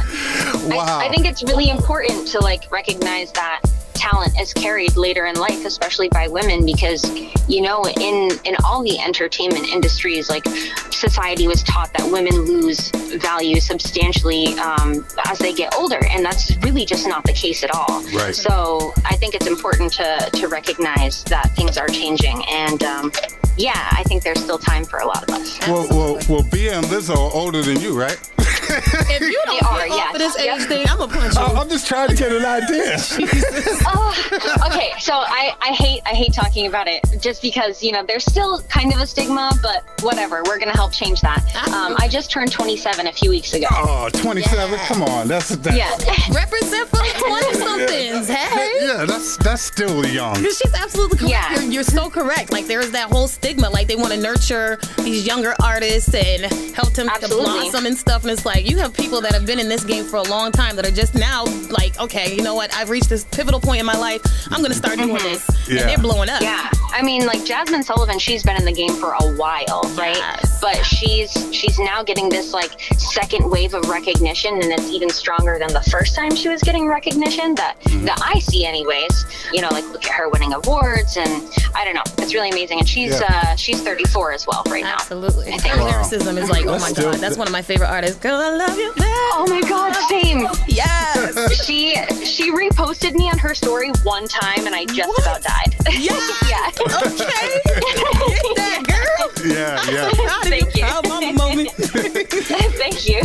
Wow. I, I think it's really important to like recognize that talent is carried later in life, especially by women, because you know, in in all the entertainment industries, like society was taught that women lose value substantially um, as they get older, and that's really just not the case at all. Right. So I think it's important to to recognize that things are changing, and um, yeah, I think there's still time for a lot of us. Well, well, well, Bia and Lizzo are older than you, right? If you don't are, get off yes. of this age Yep. thing, I'm gonna punch you. I- I'm just trying to get an idea. oh, okay, so I, I hate I hate talking about it just because you know there's still kind of a stigma, but whatever, we're gonna help change that. Um, I just turned 27 a few weeks ago. Oh, 27. Come on, that's that. Yeah, Represent for the 20 somethings. Hey. Yeah, that's that's still young. Because she's absolutely correct. Yeah. You're, you're so correct. Like there is that whole stigma. Like they want to nurture these younger artists and help them to blossom and stuff. And it's like you have people that have been in this game for a long time that are just now like, okay, you know what? I've reached this pivotal point in my life. I'm gonna start doing this, Yeah. and they're blowing up. yeah. I mean, like Jasmine Sullivan, she's been in the game for a while, right? Yes. But she's she's now getting this like second wave of recognition, and it's even stronger than the first time she was getting recognition that that I see, anyways. You know, like look at her winning awards, and I don't know, it's really amazing. And she's Yeah. uh, she's 34 as well right now. Absolutely. I think. Her lyricism is like, oh my god, that's one of my favorite artists. Girl, I love you. Oh my god, same. Yes. She she reposted me on her story one time and I just about died. Yeah. yeah. Okay. Get that girl. Yeah, yeah. Thank you. Mama moment. Thank you.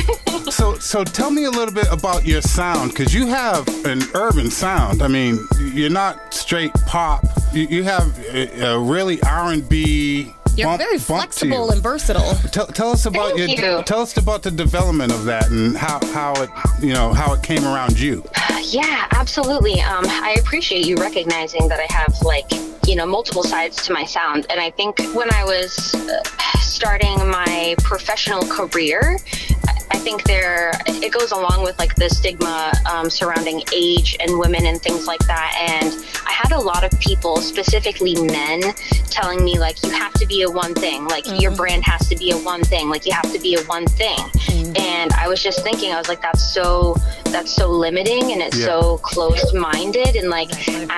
So, so tell me a little bit about your sound, because you have an urban sound. I mean, you're not straight pop. you, you have a, a really R and B. You're bump, very bump flexible you. and versatile. Tell, tell us about Thank your you. tell us about the development of that and how how it you know how it came around you. Yeah, absolutely. Um, I appreciate you recognizing that I have like you know multiple sides to my sound, and I think when I was uh, starting my professional career. I- I think there it goes along with like the stigma um, surrounding age and women and things like that. And I had a lot of people, specifically men, telling me like you have to be a one thing, like your brand has to be a one thing, like you have to be a one thing. And I was just thinking, I was like, that's so that's so limiting and it's Yeah. so closed minded and like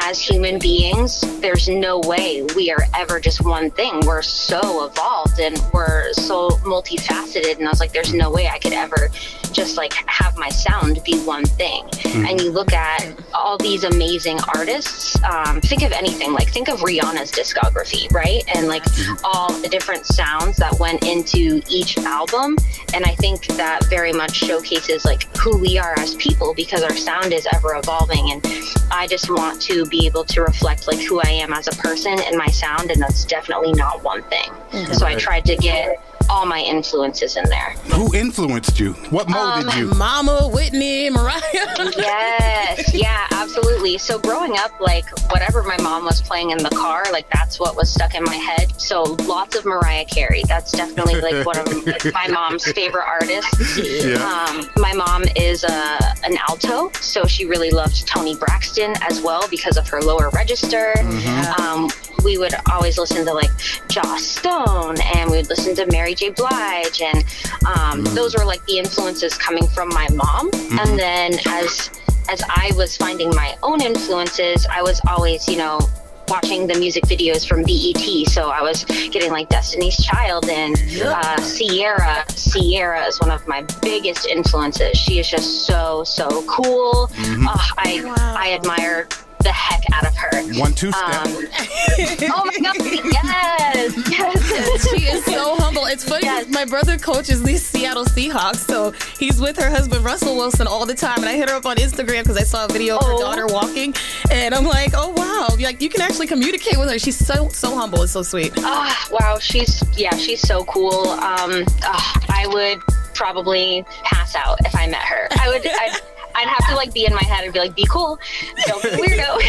as human beings, there's no way we are ever just one thing. We're so evolved and we're so multifaceted. And I was like, there's no way I could ever just like have my sound be one thing. Mhm. And you look at all these amazing artists. Um, think of anything like think of Rihanna's discography, right? And like all the different sounds that went into each album. And I think that very much showcases like who we are as people because our sound is ever evolving. And I just want to be able to reflect like who I am as a person and my sound. And that's definitely not one thing. Mm-hmm. So I tried to get all my influences in there. Who influenced you? What molded Um, you? Mama, Whitney, Mariah. yes, yeah, absolutely. So growing up, like whatever my mom was playing in the car, like that's what was stuck in my head. So lots of Mariah Carey. That's definitely like one of my mom's favorite artists. Yeah. Um, my mom is a, an alto, so she really loved Toni Braxton as well because of her lower register. Mhm. Um, we would always listen to like Joss Stone and we would listen to Mary J. Blige and um, those were like the influences coming from my mom. And then as as I was finding my own influences, I was always, you know, watching the music videos from BET. So I was getting like Destiny's Child and uh, Ciara. Ciara is one of my biggest influences. She is just so so cool. Mhm. Uh, I I admire the heck out of her. One two step. Um, oh my god! Yes, yes. she is so humble. It's funny. 'cause My brother coaches the Seattle Seahawks, so he's with her husband Russell Wilson all the time. And I hit her up on Instagram because I saw a video of her daughter walking, and I'm like, oh wow, like you can actually communicate with her. She's so so humble and so sweet. Ah, wow, she's yeah, she's so cool. Um, ah, I would probably pass out if I met her. I would. I'd, I'd have to like be in my head and be like, "Be cool, don't be weirdo."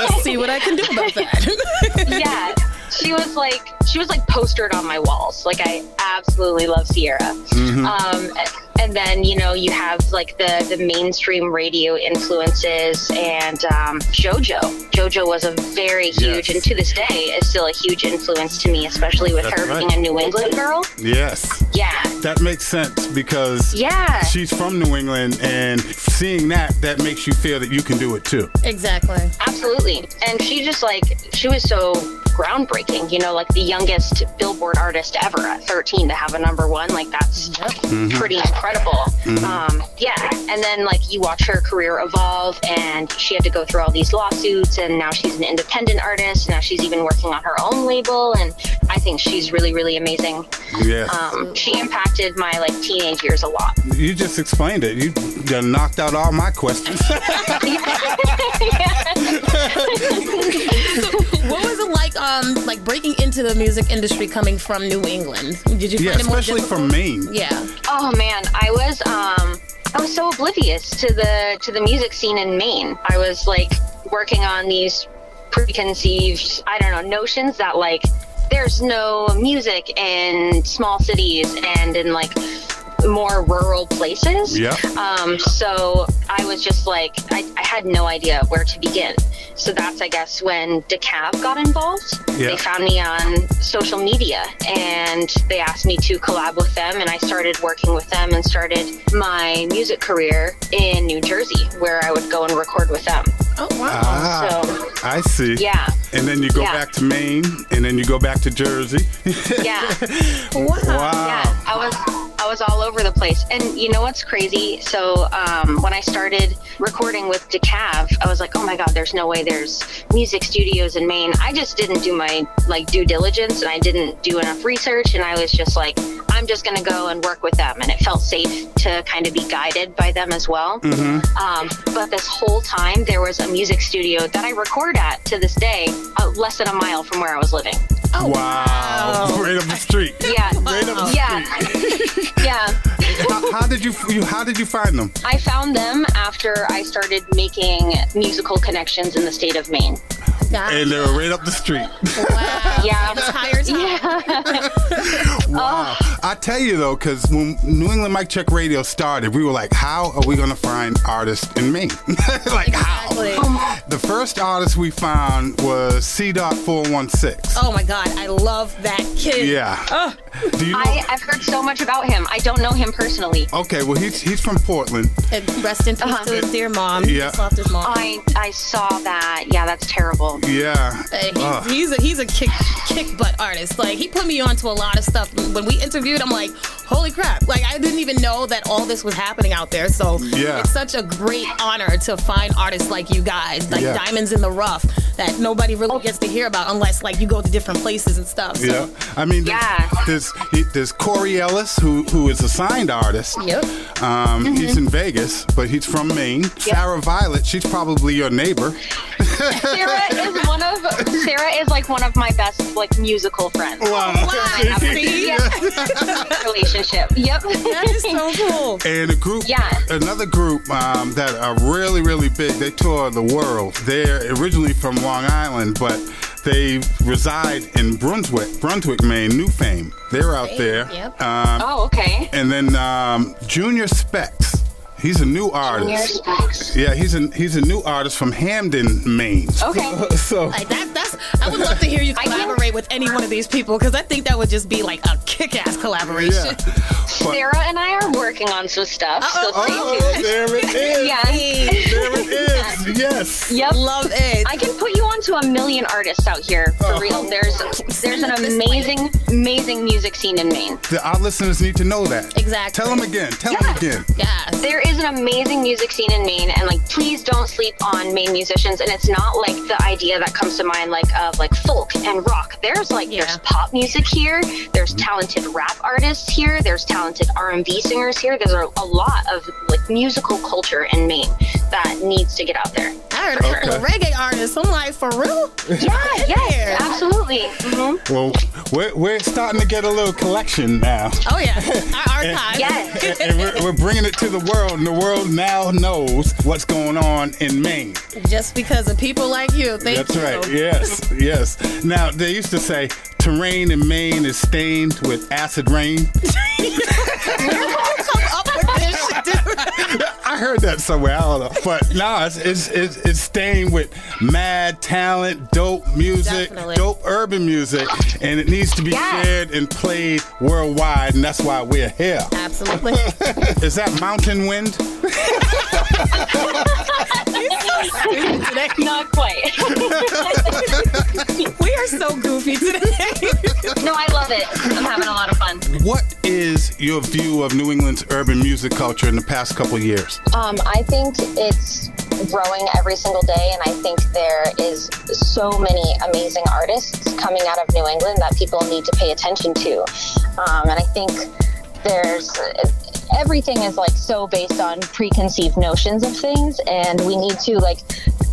I'll see what I can do about that. yeah, she was like she was like postered on my walls. Like I absolutely love Ciara. Mhm. Um, and then you know you have like the the mainstream radio influences and um, JoJo. JoJo was a very huge, Yes. and to this day is still a huge influence to me, especially with That's her right. being a New England girl. Yes. Yeah. That makes sense because Yeah. she's from New England and seeing that that makes you feel that you can do it too. Exactly. Absolutely. And she just like she was so groundbreaking, you know, like the youngest Billboard artist ever at 13 to have a number one, like that's Mhm. pretty incredible. Mhm. Um, yeah. And then like you watch her career evolve and she had to go through all these lawsuits and now she's an independent artist. Now she's even working on her own label and I think she's really, really amazing. Yes. Um, she impacted my like teenage years a lot. You just explained it. You knocked out all my questions. what was it like, um, like breaking into the music industry coming from New England? Did you find yeah, it more especially difficult? from Maine. Yeah. Oh man, I was um I was so oblivious to the to the music scene in Maine. I was like working on these preconceived, I don't know, notions that like there's no music in small cities and in like more rural places. Yeah. Um, so I was just like, I, I had no idea where to begin. So that's, I guess, when DeKalb got involved. Yeah. They found me on social media and they asked me to collab with them. And I started working with them and started my music career in New Jersey, where I would go and record with them. Oh, Ah, So, I see. Yeah. And then you go Yeah. back to Maine, and then you go back to Jersey. yeah. Wow. Yeah, I was I was all over the place. And you know what's crazy? So um, when I started recording with DeKalb, I was like, oh my god, there's no way there's music studios in Maine. I just didn't do my like due diligence, and I didn't do enough research, and I was just like, I'm just going to go and work with them. And it felt safe to kind of be guided by them as well. Mm-hmm. Um, but this whole time, there was a music studio that I record at to this day, uh, less than a mile from where I was living. Oh, wow. Right up the street. Yeah. Right up the yeah. yeah. how, how did you, you how did you find them? I found them after I started making musical connections in the state of Maine. And they were right up the street. Wow. Yeah. Entire time. Wow. I tell you though, because when New England Mic Check Radio started, we were like, how are we going to find artists in Maine? like, how? The first artist we found was C. Dot 416. Oh my god, I love that kid. Yeah. Oh. Do you know? I, I've heard so much about him. I don't know him personally. Okay, well, he's, he's from Portland. And rest in peace uh-huh. to his dear mom. He Yeah. just lost his mom. I I saw that. Yeah, that's terrible. Yeah. Uh, hey, Ugh. he's, he's a he's a kick kick butt artist. Like he put me onto a lot of stuff. When we interviewed, I'm like, holy crap! Like I didn't even know that all this was happening out there. So Yeah. it's such a great honor to find artists like you guys, like Yeah. diamonds in the rough, that nobody really oh. gets to hear about unless like you go to different places and stuff. So, Yeah, I mean, there's, there's he, there's Corey Ellis, who who is a signed artist. Yep. Um, He's in Vegas, but he's from Maine. Sarah Violet, she's probably your neighbor. Sarah is one of Sarah is like one of my best like musical friends. Wow. I have a- See? yeah. relationship. Yep. That is so cool. And a group, Yeah. another group um, that are really, really big. They tour the world. They're originally from Long Island, but they reside in Brunswick, Brunswick, Maine. New Fame. They're out there. Yep. Um, Oh, okay. And then um, Junior Specs. He's a new artist. Yeah, he's a he's a new artist from Hampden, Maine. Okay. so Like that, that's. I would love to hear you collaborate with any one of these people because I think that would just be like a kick-ass collaboration. Yeah. Sarah and I are working on some stuff, so stay Oh, tuned. there it is. Yeah. There it is. Yes. Yep. Love it. I can put you onto a million artists out here for oh. real. There's there's an amazing, amazing music scene in Maine. The, our listeners need to know that. Exactly. Tell them again. Tell them again. Yes. There is an amazing music scene in Maine, and like, please don't sleep on Maine musicians. And it's not like the idea that comes to mind, like of like folk and rock. There's like there's pop music here. There's talented rap artists here. There's talented R&B singers here. There's a, a lot of like musical culture in Maine that needs to get out there. I heard a couple of reggae artists. I'm like, for real? Yeah, yes, absolutely. hmm Well, we're, we're starting to get a little collection now. Oh yeah, our archive. And, and we're, we're bringing it to the world, and the world now knows what's going on in Maine. Just because of people like you. Thank That's you. right. Yes, yes. Now they used to say terrain in Maine is stained with acid rain. I heard that somewhere. I don't know, but no, it's it's, it's, it's stained with mad talent, dope music, Definitely. dope urban music, and it needs to be shared and played worldwide, and that's why we're here. Absolutely. Is that Mountain Wind? Not quite. we are so goofy today. no, I love it. I'm having a lot of fun. What is your view of New England's urban music culture in the past couple years? Um, I think it's growing every single day, and I think there is so many amazing artists coming out of New England that people need to pay attention to. Um, and I think there's everything is like so based on preconceived notions of things, and we need to like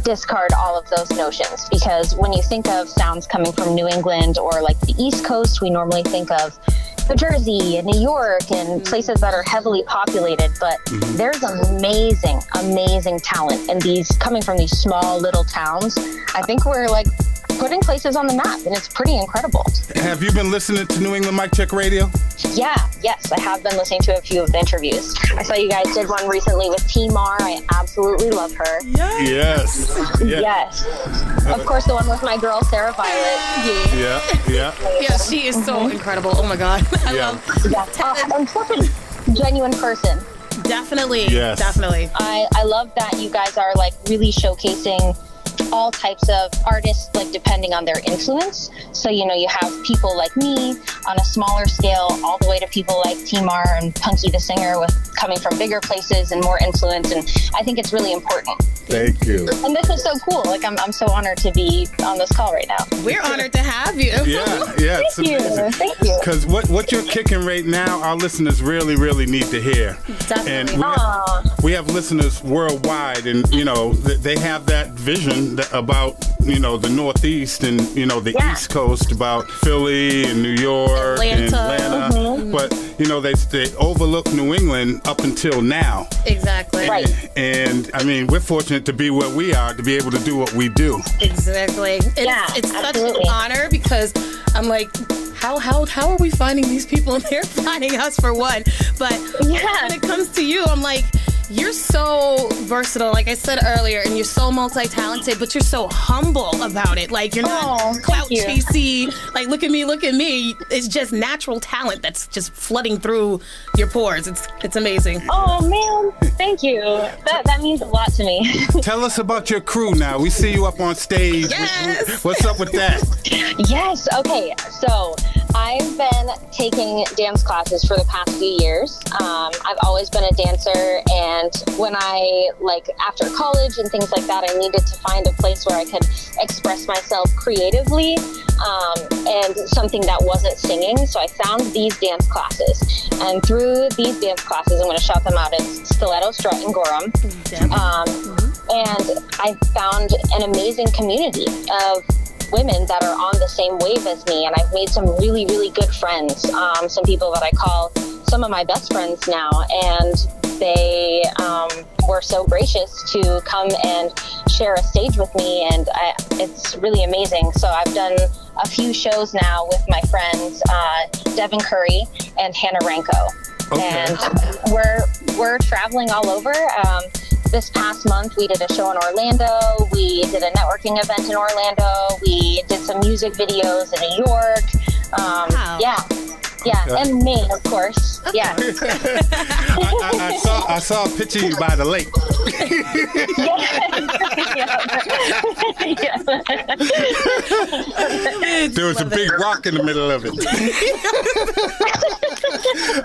discard all of those notions because when you think of sounds coming from New England or like the East Coast, we normally think of New Jersey and New York and mm-hmm. places that are heavily populated, but mm-hmm. there's amazing, amazing talent in these coming from these small little towns. I think we're like putting places on the map and it's pretty incredible. Have you been listening to New England Mic Check Radio? Yeah, yes, I have been listening to a few of the interviews. I saw you guys did one recently with T Mar. I absolutely love her. Yes. Yes. yes Of course, the one with my girl, Sarah Violet. Yeah. Yeah, yeah. Yeah, she is so incredible. Oh my god. I Yeah. love Yeah. And uh, such a genuine person. Definitely. Yes. Definitely. I, I love that you guys are like really showcasing all types of artists, like depending on their influence. So, you know, you have people like me on a smaller scale, all the way to people like Timar and Punky the singer with coming from bigger places and more influence. And I think it's really important. Thank you. And this is so cool. Like, I'm, I'm so honored to be on this call right now. We're honored to have you. Yeah, yeah. Yeah, it's Thank you. amazing. Thank you. Because what, what you're kicking right now, our listeners really, really need to hear. And we have, we have listeners worldwide, and you know they have that vision that about you know the Northeast and you know the East Coast about Philly and New York and Atlanta. Atlanta, Mhm. but you know they they overlook New England up until now. Exactly. And I mean, we're fortunate to be where we are to be able to do what we do. Exactly. It's, it's such an honor because I'm like, how how how are we finding these people and they're finding us for one? But yeah. when it comes to you, I'm like. You're so versatile, like I said earlier, and you're so multi-talented, but you're so humble about it. Like you're not clout you. chasey. Like look at me, look at me. It's just natural talent that's just flooding through your pores. It's it's amazing. Oh man, thank you. That that means a lot to me. Tell us about your crew now. We see you up on stage. Yes. What's up with that? yes. Okay. So I've been taking dance classes for the past few years. Um, I've always been a dancer, and when I like after college and things like that, I needed to find a place where I could express myself creatively um, and something that wasn't singing. So I found these dance classes, and through these dance classes, I'm going to shout them out. It's Stiletto, Strut, and Gorham. Um, and I found an amazing community of women that are on the same wave as me, and I've made some really, really good friends. Um, some people that I call some of my best friends now, and they um, were so gracious to come and share a stage with me, and I, it's really amazing. So I've done a few shows now with my friends uh, Devin Curry and Hannah Ranko, and we're we're traveling all over. Um, this past month, we did a show in Orlando. We did a networking event in Orlando. We did some music videos in New York. Um, Yeah, yeah, Okay. and Maine, of course. Yeah. I, I, I saw I saw a picture of you by the lake. There was a big rock in the middle of it.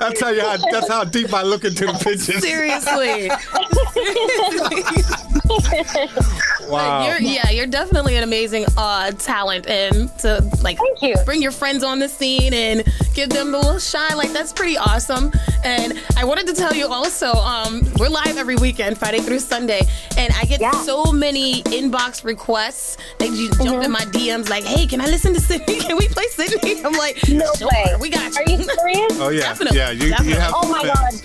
I'll tell you how that's how deep I look into the pictures. Seriously. Wow. You're, yeah, you're definitely an amazing uh, talent, and to like bring your friends on the scene and give them a little shine, like that's pretty awesome. And I wanted to tell you also, um, we're live every weekend, Friday through Sunday, and I get so many inbox requests. They just jump in my DMs like, "Hey, can I listen to Sydney? Can we play Sydney?" I'm like, "No way, we got you." Are you serious? Oh yeah, Definitely. yeah. You, you Definitely. have Oh my fans.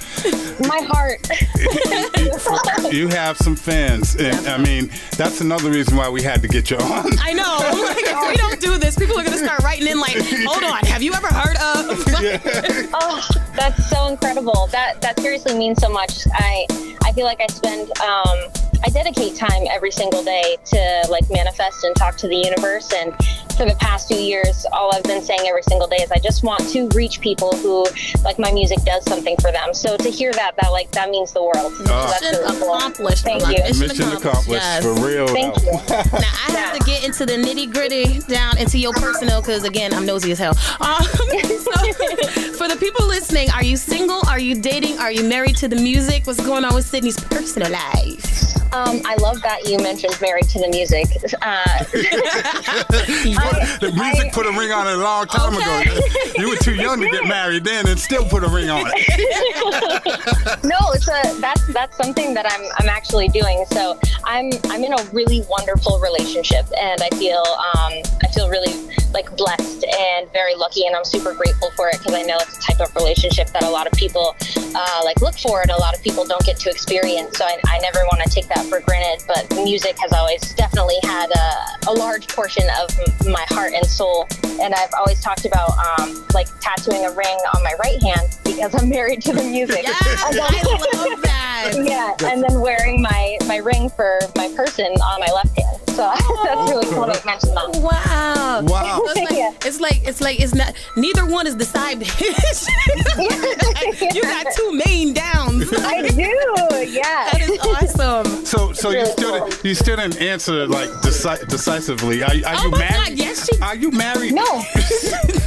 God, my heart. You have some fans, and I mean that's another reason why we had to get you on. I know. Like, if we don't do this, people are gonna start writing in like, "Hold on, have you ever heard of?" oh, that's so incredible. That that seriously means so much. I I feel like I spend um, I dedicate time every single day to like manifest and talk to the universe. And for the past few years, all I've been saying every single day is I just want to reach people who like my music does something for them. So to hear that, that like that means the world. So that's Mission really cool. accomplished. Thank you. Mission Mission accomplished, accomplished yes. for real. Thank though. Now I have to get into the nitty gritty down into your personal because again I'm nosy as hell. Um, so for the people listening, are you single? Are you dating? Are you married to the music? What's going on with Sydney's personal life? Um, I love that you mentioned married to the music. Uh, the music put a ring on it a long time ago. You were too young to get married then, and still put a ring on it. no, it's a that's that's something that I'm I'm actually doing. So I'm I'm in a really wonderful relationship, and I feel um, I feel really like blessed and very lucky, and I'm super grateful for it because I know it's a type of relationship that a lot of people uh, like look for, and a lot of people don't get to experience. So I, I never want to take that for granted. But music has always definitely had a, a large portion of m- my heart and soul, and I've always talked about um, like tattooing a ring on my right hand because I'm married to the music. Yes, And then- I love that. yeah, and then wearing my my ring for my person on my left hand. So that's really cool that you mentioned that. Wow. Wow. So it's, like, it's like it's like it's not neither one is the side bitch. you got two main downs. I do. Yeah. That is awesome. So, so you Really still cool. you still didn't answer like deci- decisively. Are, are Oh you my married? God, yes, she- Are you married? No.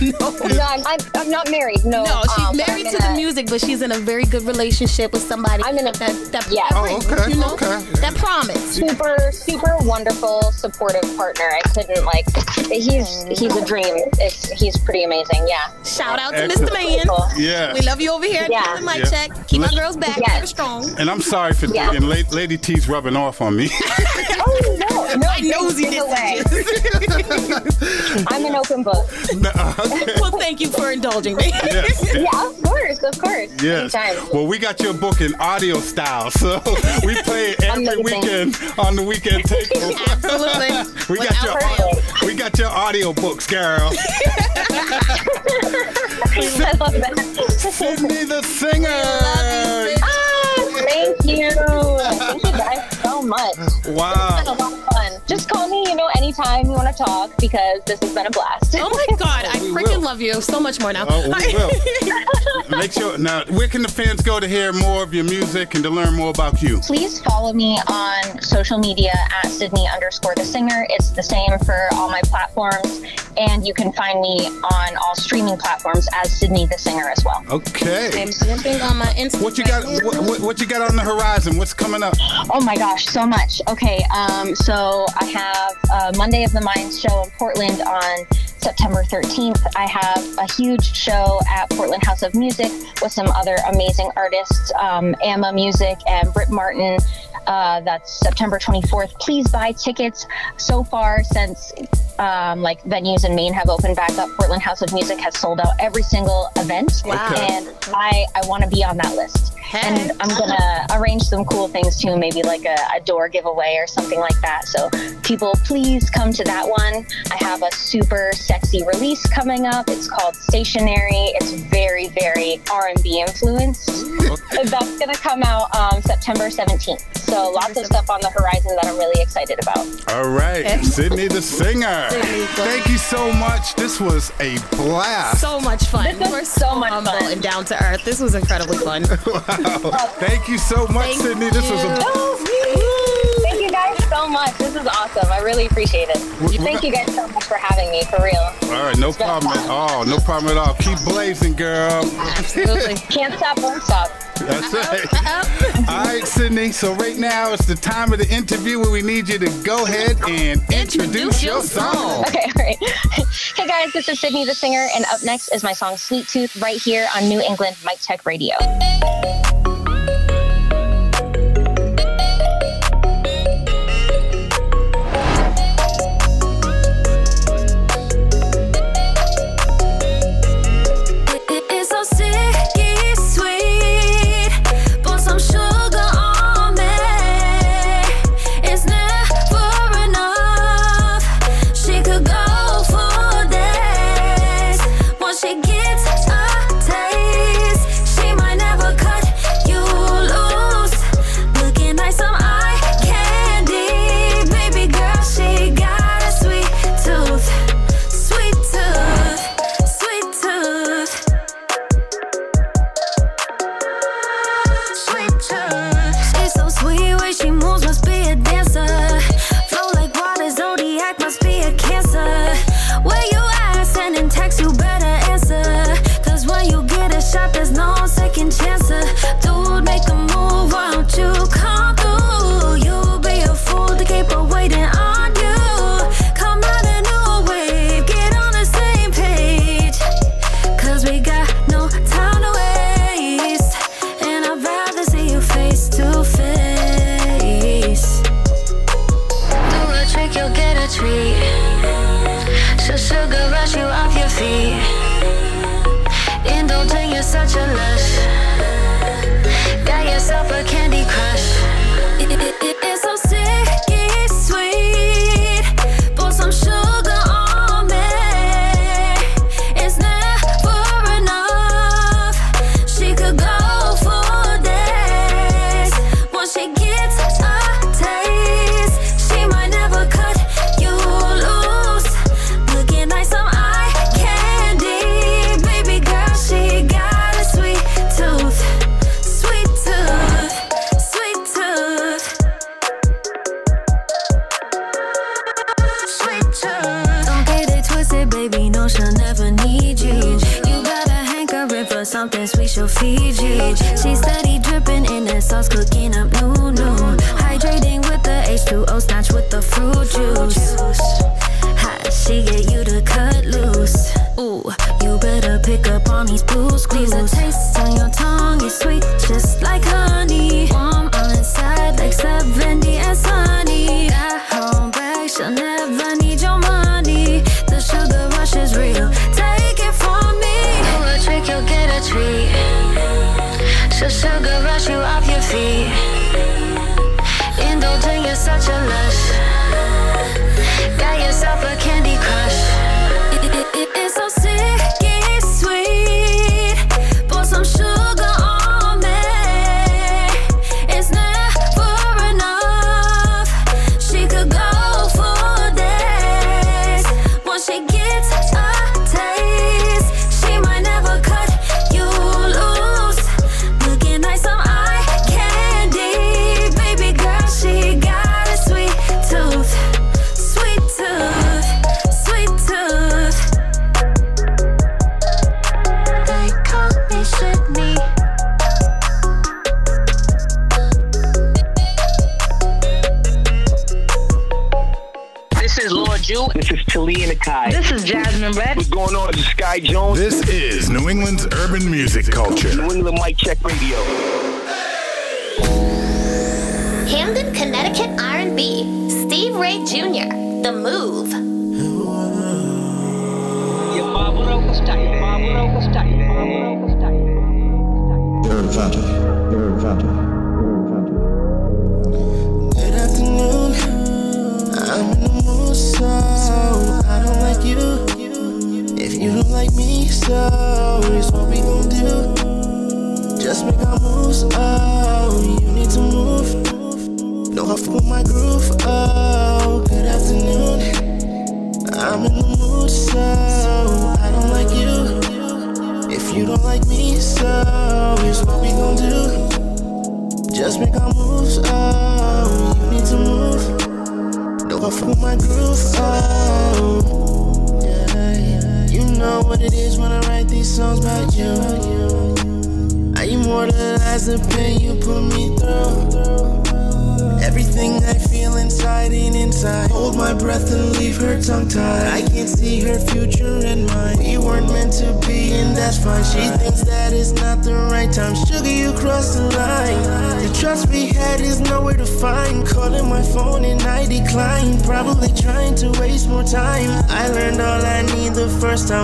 no, I'm, I'm, I'm not married. No. No, she's um, married to in the music, but she's in a very good relationship with somebody. I'm in a that, that, Yeah. that Oh, okay, you know, okay. that promise. super super wonderful supportive partner i couldn't like he's he's a dream it's he's pretty amazing yeah shout out to Excellent. mr man Yeah. we love you over here Yeah. yeah. mic Yeah. check keep Let- my girls back keep her strong And I'm sorry for Yeah. and La- Lady T's rubbing off on me. oh no no I nosy give away i'm an open book well thank you for indulging me Yes. yeah of course of course Yes. Anytime. Well, we got your book in audio style, so we play it every weekend on the weekend tape. Absolutely. we got your Without we got your audio books, girl. I love that. Sydney the singer. Thank you. Thank you guys so much. Wow. It's been a lot of fun. Just call me, you know, anytime you want to talk because this has been a blast. oh my god i We freaking will. love you so much more now Oh, we will. Make sure now. Where can the fans go to hear more of your music and to learn more about you? Please follow me on social media at Sydney underscore the singer. It's the same for all my platforms. And you can find me on all streaming platforms as Sydney the singer as well. Okay. I'm jumping on my Instagram. What you got? What, what, what you got on the horizon? What's coming up? Oh my gosh, so much. Okay, um, so I have a Monday of the Minds show in Portland on September 13th. I have a huge show at Portland House of Music with some other amazing artists, um, Amma Music and Britt Martin. Uh, that's September 24th. Please buy tickets. So far, since um, like venues in Maine have opened back up, Portland House of Music has sold out every single event, Wow. And I I want to be on that list. And I'm gonna arrange some cool things too, maybe like a, a door giveaway or something like that. So people, please come to that one. I have a super sexy release coming up. It's called Stationary. It's very very R&B influenced. That's gonna come out um, September 17th. So lots of stuff on the horizon that I'm really excited about. All right, Sydney the singer. Thank you so much. This was a blast. so much fun This was we're so so much humble fun. and down to earth this was incredibly fun Wow. Thank you so much, Thank Sydney. This was a Thank you guys so much. This is awesome. I really appreciate it. Thank you guys so much for having me, for real. All right, no problem at all. No problem at all. Keep blazing, girl. absolutely Can't stop, won't stop. That's right. All right, Sydney. So right now it's the time of the interview where we need you to go ahead and introduce your song. Okay, all right. hey guys, this is Sydney the singer, and up next is my song Sweet Tooth right here on New England Mic Check Radio.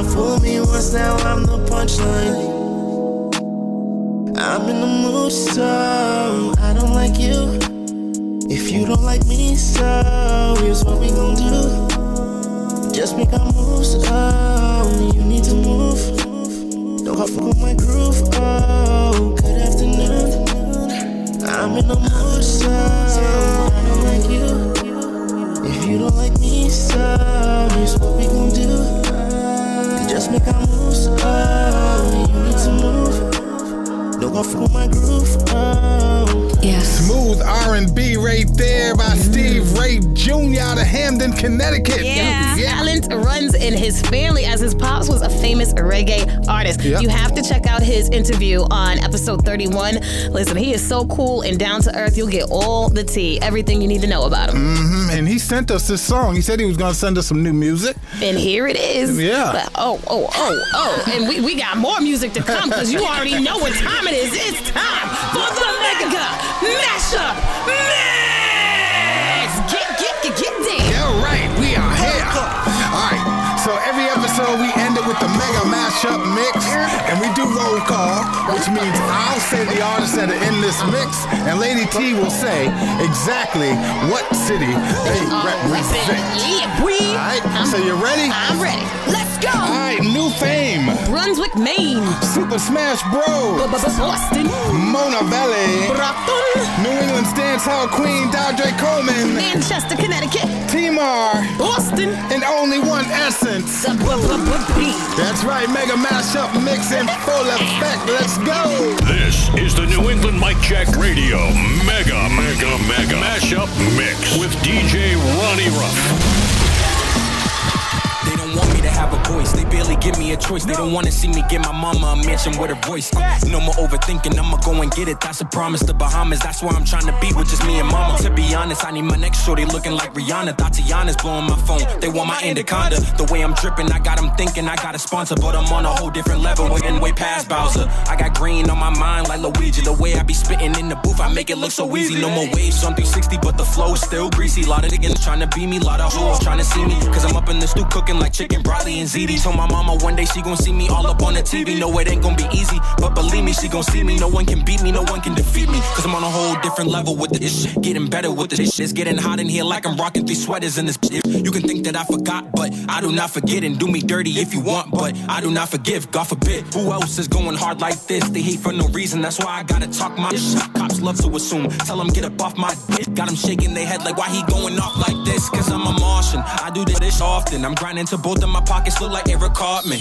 for Connecticut. Yeah. yeah. Talent runs in his family as his pops was a famous reggae artist. Yep. You have to check out his interview on episode 31. Listen, he is so cool and down to earth. You'll get all the tea, everything you need to know about him. Mm-hmm. And he sent us this song. He said he was going to send us some new music. And here it is. Yeah. But, oh, oh, oh, oh. and we, we got more music to come because you already know what time it is. It's time for the Mega Mashup. with the mega mashup mix, and we do roll call, which means I'll say the artists that are in this mix, and Lady T will say exactly what city they oh, represent. Yeah, we. All right, I'm, so you ready? I'm ready. Let's go. All right, new fame. Brunswick, Maine. Super Smash Bros. Boston. Mona Valley. Brockton. New England's Dance Hall Queen, Dodre Coleman. Manchester, Connecticut. Timar. Boston. And only one essence. B-b-b-b-b- that's right, mega mashup mix in full effect. Let's go. This is the New England Mic Check Radio Mega Mega Mega Mashup Mix with DJ Ronnie Ruff have a voice. They barely give me a choice. They don't wanna see me get my mama a mansion with a voice. No more overthinking, I'ma go and get it. That's a promise to Bahamas. That's where I'm trying to be with just me and mama. To be honest, I need my next shorty looking like Rihanna. Tatiana's blowing my phone. They want my anaconda. The way I'm dripping, I got them thinking I got a sponsor, but I'm on a whole different level. Waiting way past Bowser. I got green on my mind like Luigi. The way I be spitting in the booth, I make it look so easy. No more waves on 360, but the flow is still greasy. Lot of niggas trying to be me, lot of hoes trying to see me. Cause I'm up in the stew cooking like chicken broccoli and ziti. Told my mama one day she gon' see me all up on the TV. No, it ain't gon' be easy, but believe me, she gon' see me. No one can beat me, no one can defeat me. Cause I'm on a whole different level with this shit. Getting better with this shit. It's getting hot in here like I'm rocking three sweaters in this shit. You can think that I forgot, but I do not forget and do me dirty if you want, but I do not forgive, God forbid. Who else is going hard like this? They hate for no reason, that's why I gotta talk my shit. Cops love to assume, tell them get up off my dick. Got them shaking their head like why he going off like this? Cause I'm a Martian, I do this often. I'm grinding to both of my pockets look like Eric Cartman.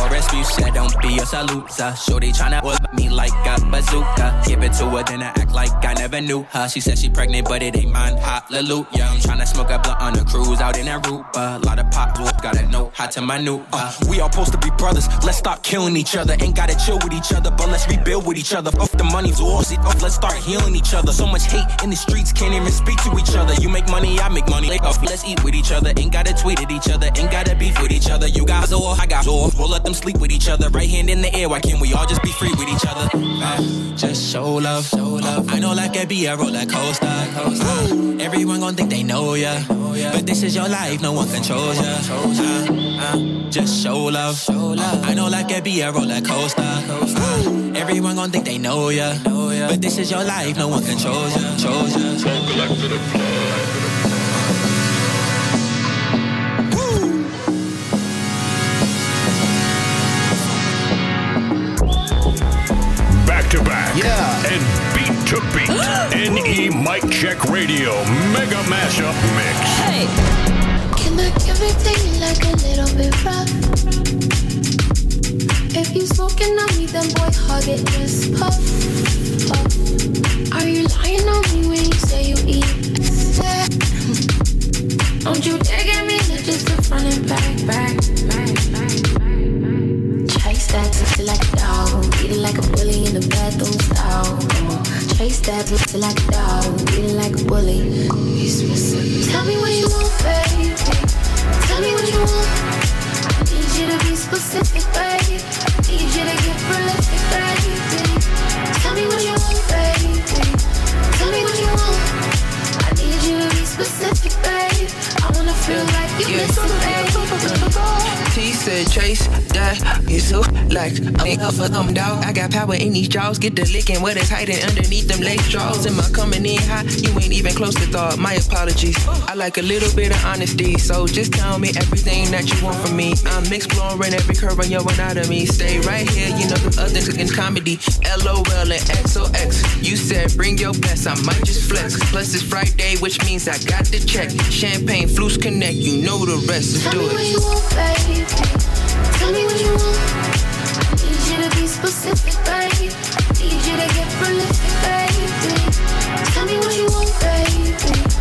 Or rescue said, don't be a salusa. Shorty tryna whip me like a bazooka. Give it to her, then I act like I never knew her. She said she pregnant, but it ain't mine. Hallelujah. I'm tryna smoke a blunt on a cruise out in Aruba. A lot of pop, gotta know how to maneuver. Uh, we all supposed to be brothers. Let's stop killing each other. Ain't gotta chill with each other, but let's rebuild with each other. Off the money's off. Let's start healing each other. So much hate in the streets, can't even speak to each other. You make money, I make money. Let's eat with each other. Ain't gotta tweet at each other. Ain't gotta beef with each other. You got Zor, I got Zor. We'll let them sleep with each other. Right hand in the air. Why can't we all just be free with each other? Uh, just show love. Show love. I know like it be a roller coaster. Uh, everyone gon' think they know ya. But this is your life, no one controls ya. Uh, uh, just show love. I know like it be a roller coaster. Uh, everyone gon' think they know ya. But this is your life, no one controls ya. Controls ya. Back to back. Yeah. And beat to beat. NE Mic Check Radio Mega Mashup Mix. Hey. Can I give it to you like a little bit rough? If you smoking on me, then boy, hug it, just puff, puff. Are you lying on me when you say you eat it? Don't you dare get me lit just the front and back, back, back, back, back. Chase that pussy like a the bathroom style. Chase that pussy like a dog, beat it like a bully. Tell me what you want, baby. Tell me what you want. I need you to be specific, baby. I need you to get prolific, baby. Tell me what you want, baby. Tell me what you want. I need you to be specific, baby. I wanna feel like you miss me, baby. T said chase that you so like I'm up for them dog. I got power in these jaws. Get the licking where it's hiding underneath them lace straws. Am I coming in hot? You ain't even close to thought. My apologies. I like a little bit of honesty, so just tell me everything that you want from me. I'm exploring every curve on your anatomy. Stay right here, you know the other in comedy. LOL and XOX. You said bring your best, I might just flex. Plus it's Friday, which means I got the check. Champagne flutes connect, you know the rest. Let's do what it. Specific, baby. Need you to get prolific, baby. Tell me what you want, baby.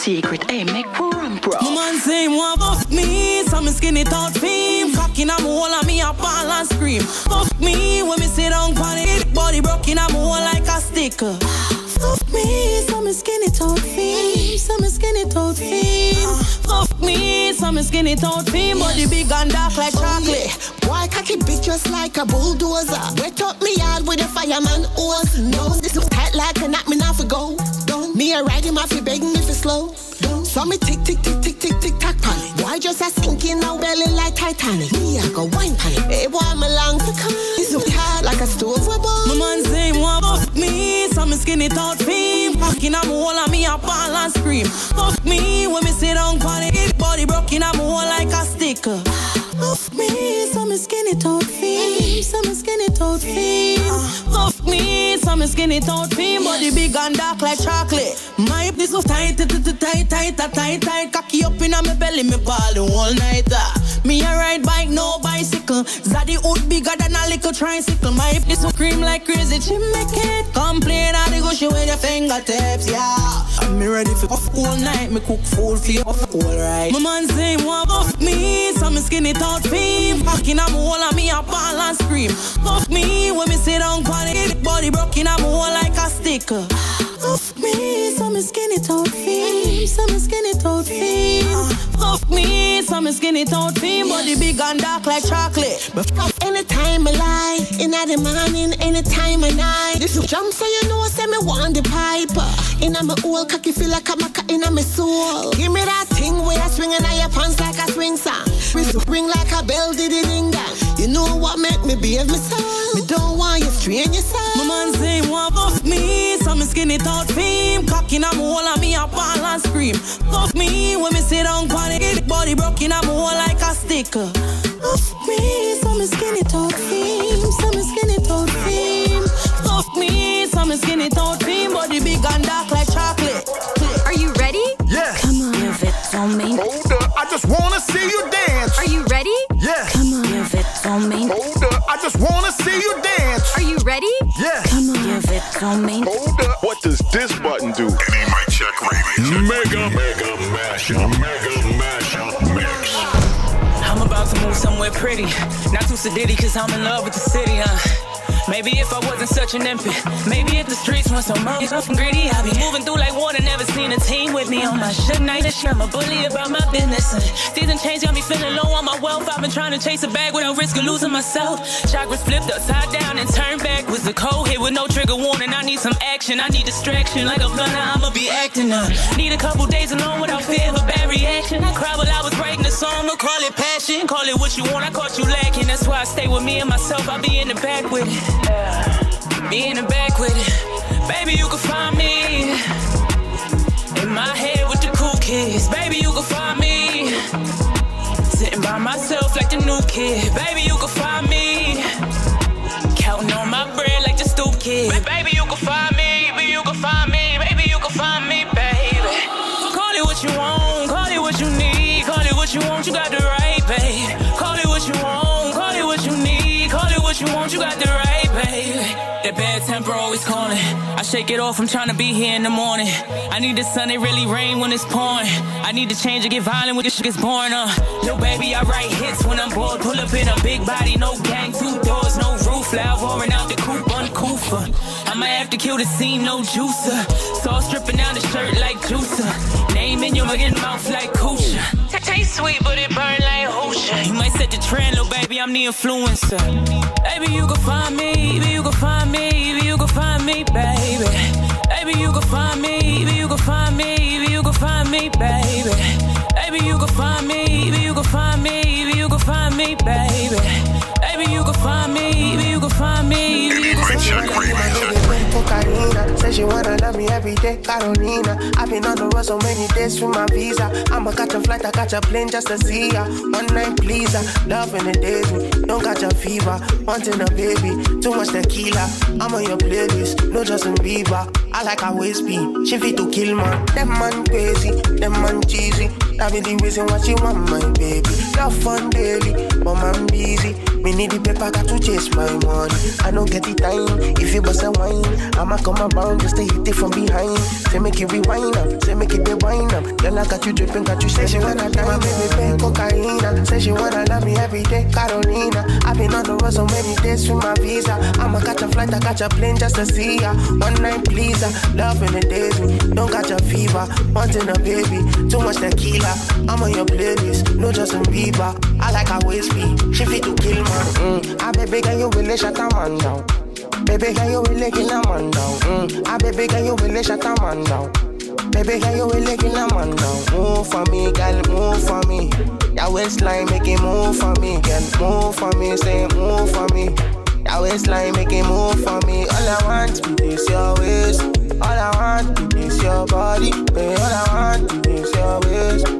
Secret Hey, make for run, bro My man say him want fuck me, so me skinny touch him. Cock in a hole and me a ball and scream. Fuck me when me sit down on it, body broken, I'm whole like a sticker. Fuck me, some skinny toad fiend, some skinny toad fiend. Fuck me, some skinny toad fiend, body big and dark like chocolate. Why cocky big just like a bulldozer? Wet up me yard with a fireman hose. Slow. So me tick tick tick tick tick tick tack pan it. Why just a sinking now belly like Titanic? Me I go wine pan it. Hey boy me long to come. It's so tight like a stove with My man say want fuck me, some skinny toad fiend. Fucking I'm hole and me a ball and scream. Fuck me when me sit on it, body broken I'm like a sticker. Fuck me, some skinny toad fiend, some skinny toad fiend. Fuck me, some skinny toad fiend, body big and dark like chocolate. My hip is so tight, tight, tight, tight, tight, tight. Cocky up in my belly, me ball the whole night. ah. Me a ride bike, no bicycle. Zaddy hood bigger than a little tricycle. My hip is so cream like crazy, she make it complain. I dey go show with your fingertips, yeah. I'm me ready for off all night, me cook food for you off all right. My man say want buff me, some skinny toad fiend. Fucking I'm hole and me a ball and scream. Fuck me when me sit down on it, body broken I'm hole like a sticker. Fuck me, some skinny toad fiend, some skinny toad fiend. Fuck me, some skinny toad fiend, body big and dark like chocolate. But Anytime I lie, in the morning, anytime I night. This is jump so you know, say me want the pipe. In my old cocky feel like I'm a cat in my soul. Give me that thing where I swing and I pants like a swing song. Ring like a bell, did it ding dong. You know what make me behave myself? Me don't want you strain yourself. My man say want buff me, so some skinny toad fiend. Cocking I'm hole and me a ball and scream. Fuck me when me sit down it, body broken I'm hole like a sticker. Fuck me, some skinny toad fiend, some skinny toad fiend. Fuck me, some skinny toad fiend, body big and dark like chocolate. Are you ready? Yeah. Come on, give it to me. Hold up, I just wanna see you dance. Are you ready? Yeah. Come on, give it to me. Hold up, I just wanna see you dance. Are you ready? Yeah. Come on, give it to me. Hold up. What does this button do? NE mic check radio. Mega, mega mashup, mega mashup move somewhere pretty. Not too sedity, cause I'm in love with the city, huh? Maybe if I wasn't such an infant, maybe if the streets weren't so murky, something greedy, I'd be moving through like water. Never seen a team with me on my shit night. and. I'm a bully about my business. And season change got me feeling low on my wealth. I've been trying to chase a bag without risk of losing myself. Chakras flipped upside down and turned back. Was a cold hit with no trigger warning. I need some action. I need distraction. Like a blunter, I'ma be acting up. Need a couple days alone without fear of a bad reaction. I cried while I was writing the song. I'll call it passion. Call it what you want. I caught you lacking. That's why I stay with me and myself. I be in the back with it. Be in the back with it. Baby, you can find me in my head with the cool kids. Baby, you can find me sitting by myself like the new kid. Baby, you can find me counting on my bread like the stoop kid. Baby, you can find That bad temper always calling. I shake it off. I'm trying to be here in the morning. I need the sun. It really rain when it's pouring. I need to change or get violent when this shit gets boring. Uh, yo, baby, I write hits when I'm bored. Pull up in a big body, no gang, two doors, no roof. Loud roaring out the coupe, uncouth. I might have to kill the scene, no juicer. Sauce stripping down the shirt like juicer. Name in your mouth like Kucha. Sweet, but it burn like Hosha. You might set the trend, little baby, I'm the influencer. Baby, you can find me, baby, you can find me, baby, you can find me, baby. Baby, you can find me, baby, you can find me, baby, you can find me, baby. Baby, you can find me, baby, you can find me, She wanna love me every day, Carolina. I've been on the road so many days with my visa. I'ma catch a flight, I catch a plane just to see ya. One night pleaser, uh, love in the days. Don't catch a fever, wanting a baby. Too much tequila, I'm on your playlist, no Justin Bieber. I like her waist beat, she fit to kill man. Them man crazy, them man cheesy. That be the reason why she want my baby. Love fun daily, but man busy. Me need the paper, got to chase my money. I don't get the time if you bust a wine. I'ma come around, just stay hit it from behind. Say make it rewind up, say make it rewind up. Girl, I got you dripping, got you say she wanna my baby, babe, cocaine. Say she wanna love me every day, Carolina. I've been on the road so many days with my visa. I'ma catch a flight, I catch a plane just to see ya. One night pleaser, love in the days me. Don't catch a fever, wanting a baby. Too much tequila, I'm on your playlist. No Justin Bieber, I like her waist. She fit to kill man. Mm. Ah, baby, can you really shut a man down? Baby, can you really kill a man down? Mm. Ah, baby, can you really shut a man down? Baby, can you really kill a man down? Move for me, girl, move for me. Your waistline make it move for me, girl, move for me, say move for me. Your waistline make it move for me. All I want is your waist. All I want is your body. All I want is your waist.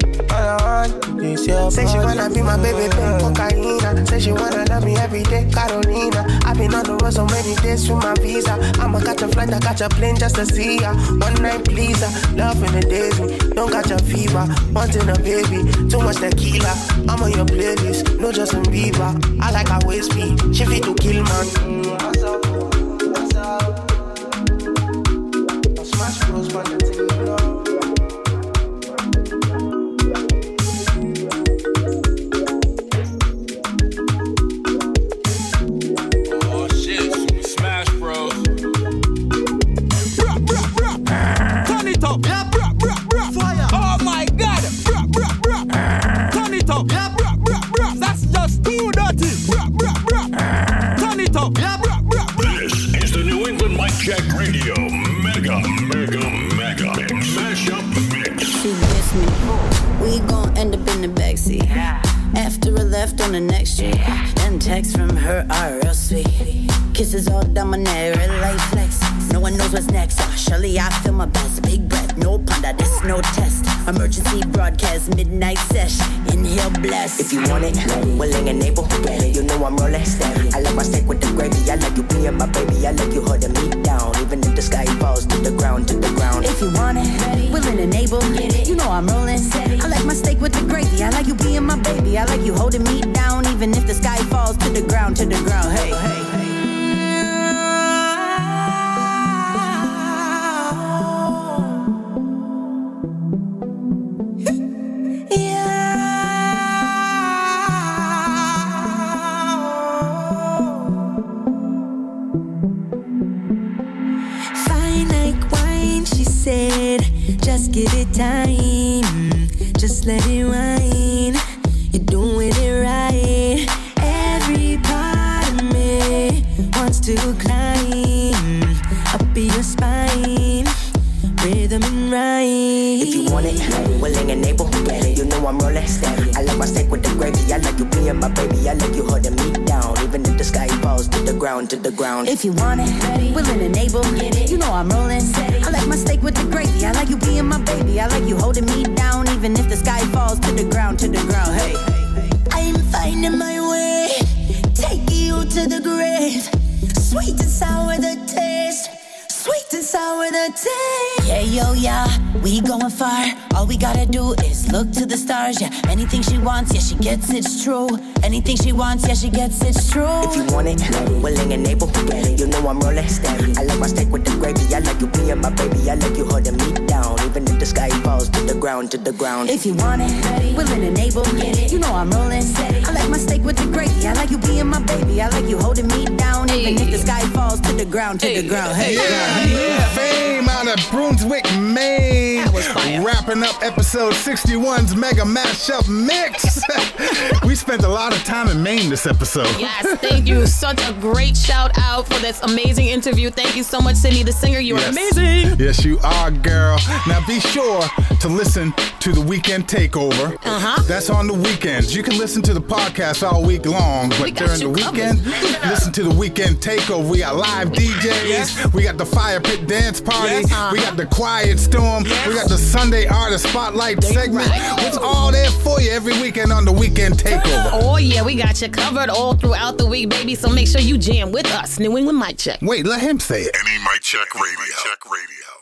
All I want is Say she wanna be my baby, babe, cocaine. Say she wanna love me every day, Carolina. I've been on the road so many days with my visa. I'ma catch a flight, I catch a plane just to see ya. One night pleaser, uh, love in the days me. Don't catch a fever, wanting a baby. Too much tequila, I'm on your playlist. No Justin Bieber, I like her waist. She fit to kill man. What's up? What's up? Smash bros, but the thing on the next street. Then text from her are real sweet. Kisses all down my neck, red light flex. No one knows what's next. Surely I feel my best. Big breath, no panda, this no test. Emergency broadcast, midnight sesh. Inhale, bless. If you want it, willing and able, you know I'm rolling. Steady I like my steak with the gravy. I like you being my baby. I like you holding me down, even if the sky falls to the ground, to the ground. If you want it, willing and able, you know I'm rolling. Steady I like my steak with the gravy. I like you being my baby. I like you holding me down, even if the sky falls to the ground, to the ground. Hey, hey. Just give it time. Just let it wine. You're doing it right. Every part of me wants to climb up your spine. Rhythm and rhyme. If you want it, willing and able, you know I'm rolling. I like my steak with the gravy. I like you being my baby. I like you holding me ground, to the ground. If you want it, willing and able, get it. you know I'm rolling. I like my steak with the gravy. I like you being my baby. I like you holding me down, even if the sky falls to the ground, to the ground. Hey. I'm finding my way, take you to the grave. Sweet and sour the taste, sweet and sour the taste. Yeah, yo, yeah, we going far. All we gotta do is look to the stars. Yeah, anything she wants, yeah, she gets it's true. Anything she wants, yeah, she gets it's true. If you want it, willing and able, you know I'm rolling. Steady. I like my steak with the gravy. I like you being my baby. I like you holding me down, even if the sky falls to the ground, to the ground. If you want it, willing and able, you know I'm rolling. Steady. I like my steak with the gravy. I like you being my baby. I like you holding me down, even if the sky falls to the ground, to the ground. Hey, Yeah, yeah. Fame out of Brunswick, Maine. Wrapping up episode 61's Mega Mashup Mix. we spent a lot of time in Maine this episode. Yes, thank you. Such a great shout out for this amazing interview. Thank you so much, Sydney the singer. You are Yes. amazing. Yes, you are, girl. Now be sure to listen to the weekend takeover. Uh-huh. That's on the weekends. You can listen to the podcast all week long, but We during the weekend, listen to the weekend takeover. We got live DJs. We got the Fire Pit Dance Party. Yes. Uh-huh. We got the Quiet Storm. We got the Sunday Artist Spotlight segment. It's all there for you every weekend on the weekend takeover. Oh yeah, we got you covered all throughout the week, baby. So make sure you jam with us. New England Mic Check. Wait, let him say it. NE mic check radio. Check radio.